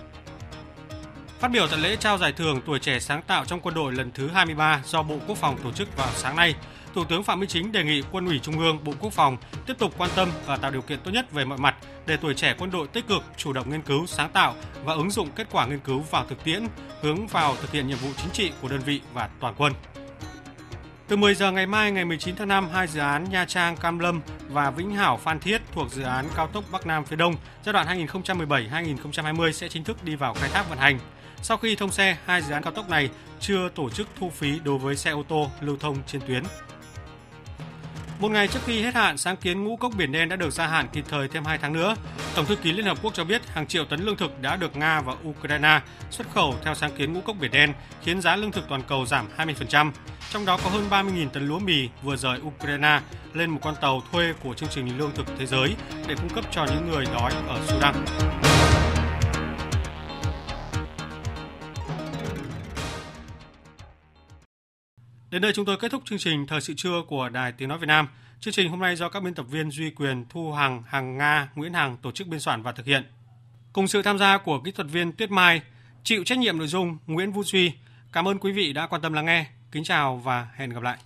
Phát biểu tại lễ trao giải thưởng tuổi trẻ sáng tạo trong quân đội lần thứ 23 do Bộ Quốc phòng tổ chức vào sáng nay, Thủ tướng Phạm Minh Chính đề nghị Quân ủy Trung ương, Bộ Quốc phòng tiếp tục quan tâm và tạo điều kiện tốt nhất về mọi mặt để tuổi trẻ quân đội tích cực, chủ động nghiên cứu, sáng tạo và ứng dụng kết quả nghiên cứu vào thực tiễn, hướng vào thực hiện nhiệm vụ chính trị của đơn vị và toàn quân. Từ 10 giờ ngày mai ngày 19 tháng 5, hai dự án Nha Trang Cam Lâm và Vĩnh Hảo Phan Thiết thuộc dự án cao tốc Bắc Nam phía Đông giai đoạn 2017-2020 sẽ chính thức đi vào khai thác vận hành. Sau khi thông xe, hai dự án cao tốc này chưa tổ chức thu phí đối với xe ô tô lưu thông trên tuyến. Một ngày trước khi hết hạn, sáng kiến ngũ cốc biển đen đã được gia hạn kịp thời thêm 2 tháng nữa. Tổng thư ký Liên Hợp Quốc cho biết hàng triệu tấn lương thực đã được Nga và Ukraine xuất khẩu theo sáng kiến ngũ cốc biển đen, khiến giá lương thực toàn cầu giảm 20%. Trong đó có hơn 30.000 tấn lúa mì vừa rời Ukraine lên một con tàu thuê của chương trình lương thực thế giới để cung cấp cho những người đói ở Sudan. Đến đây chúng tôi kết thúc chương trình Thời sự trưa của Đài Tiếng Nói Việt Nam. Chương trình hôm nay do các biên tập viên Duy Quyền, Thu Hằng, Hằng Nga, Nguyễn Hằng tổ chức biên soạn và thực hiện. Cùng sự tham gia của kỹ thuật viên Tuyết Mai, chịu trách nhiệm nội dung Nguyễn Vũ Duy. Cảm ơn quý vị đã quan tâm lắng nghe. Kính chào và hẹn gặp lại.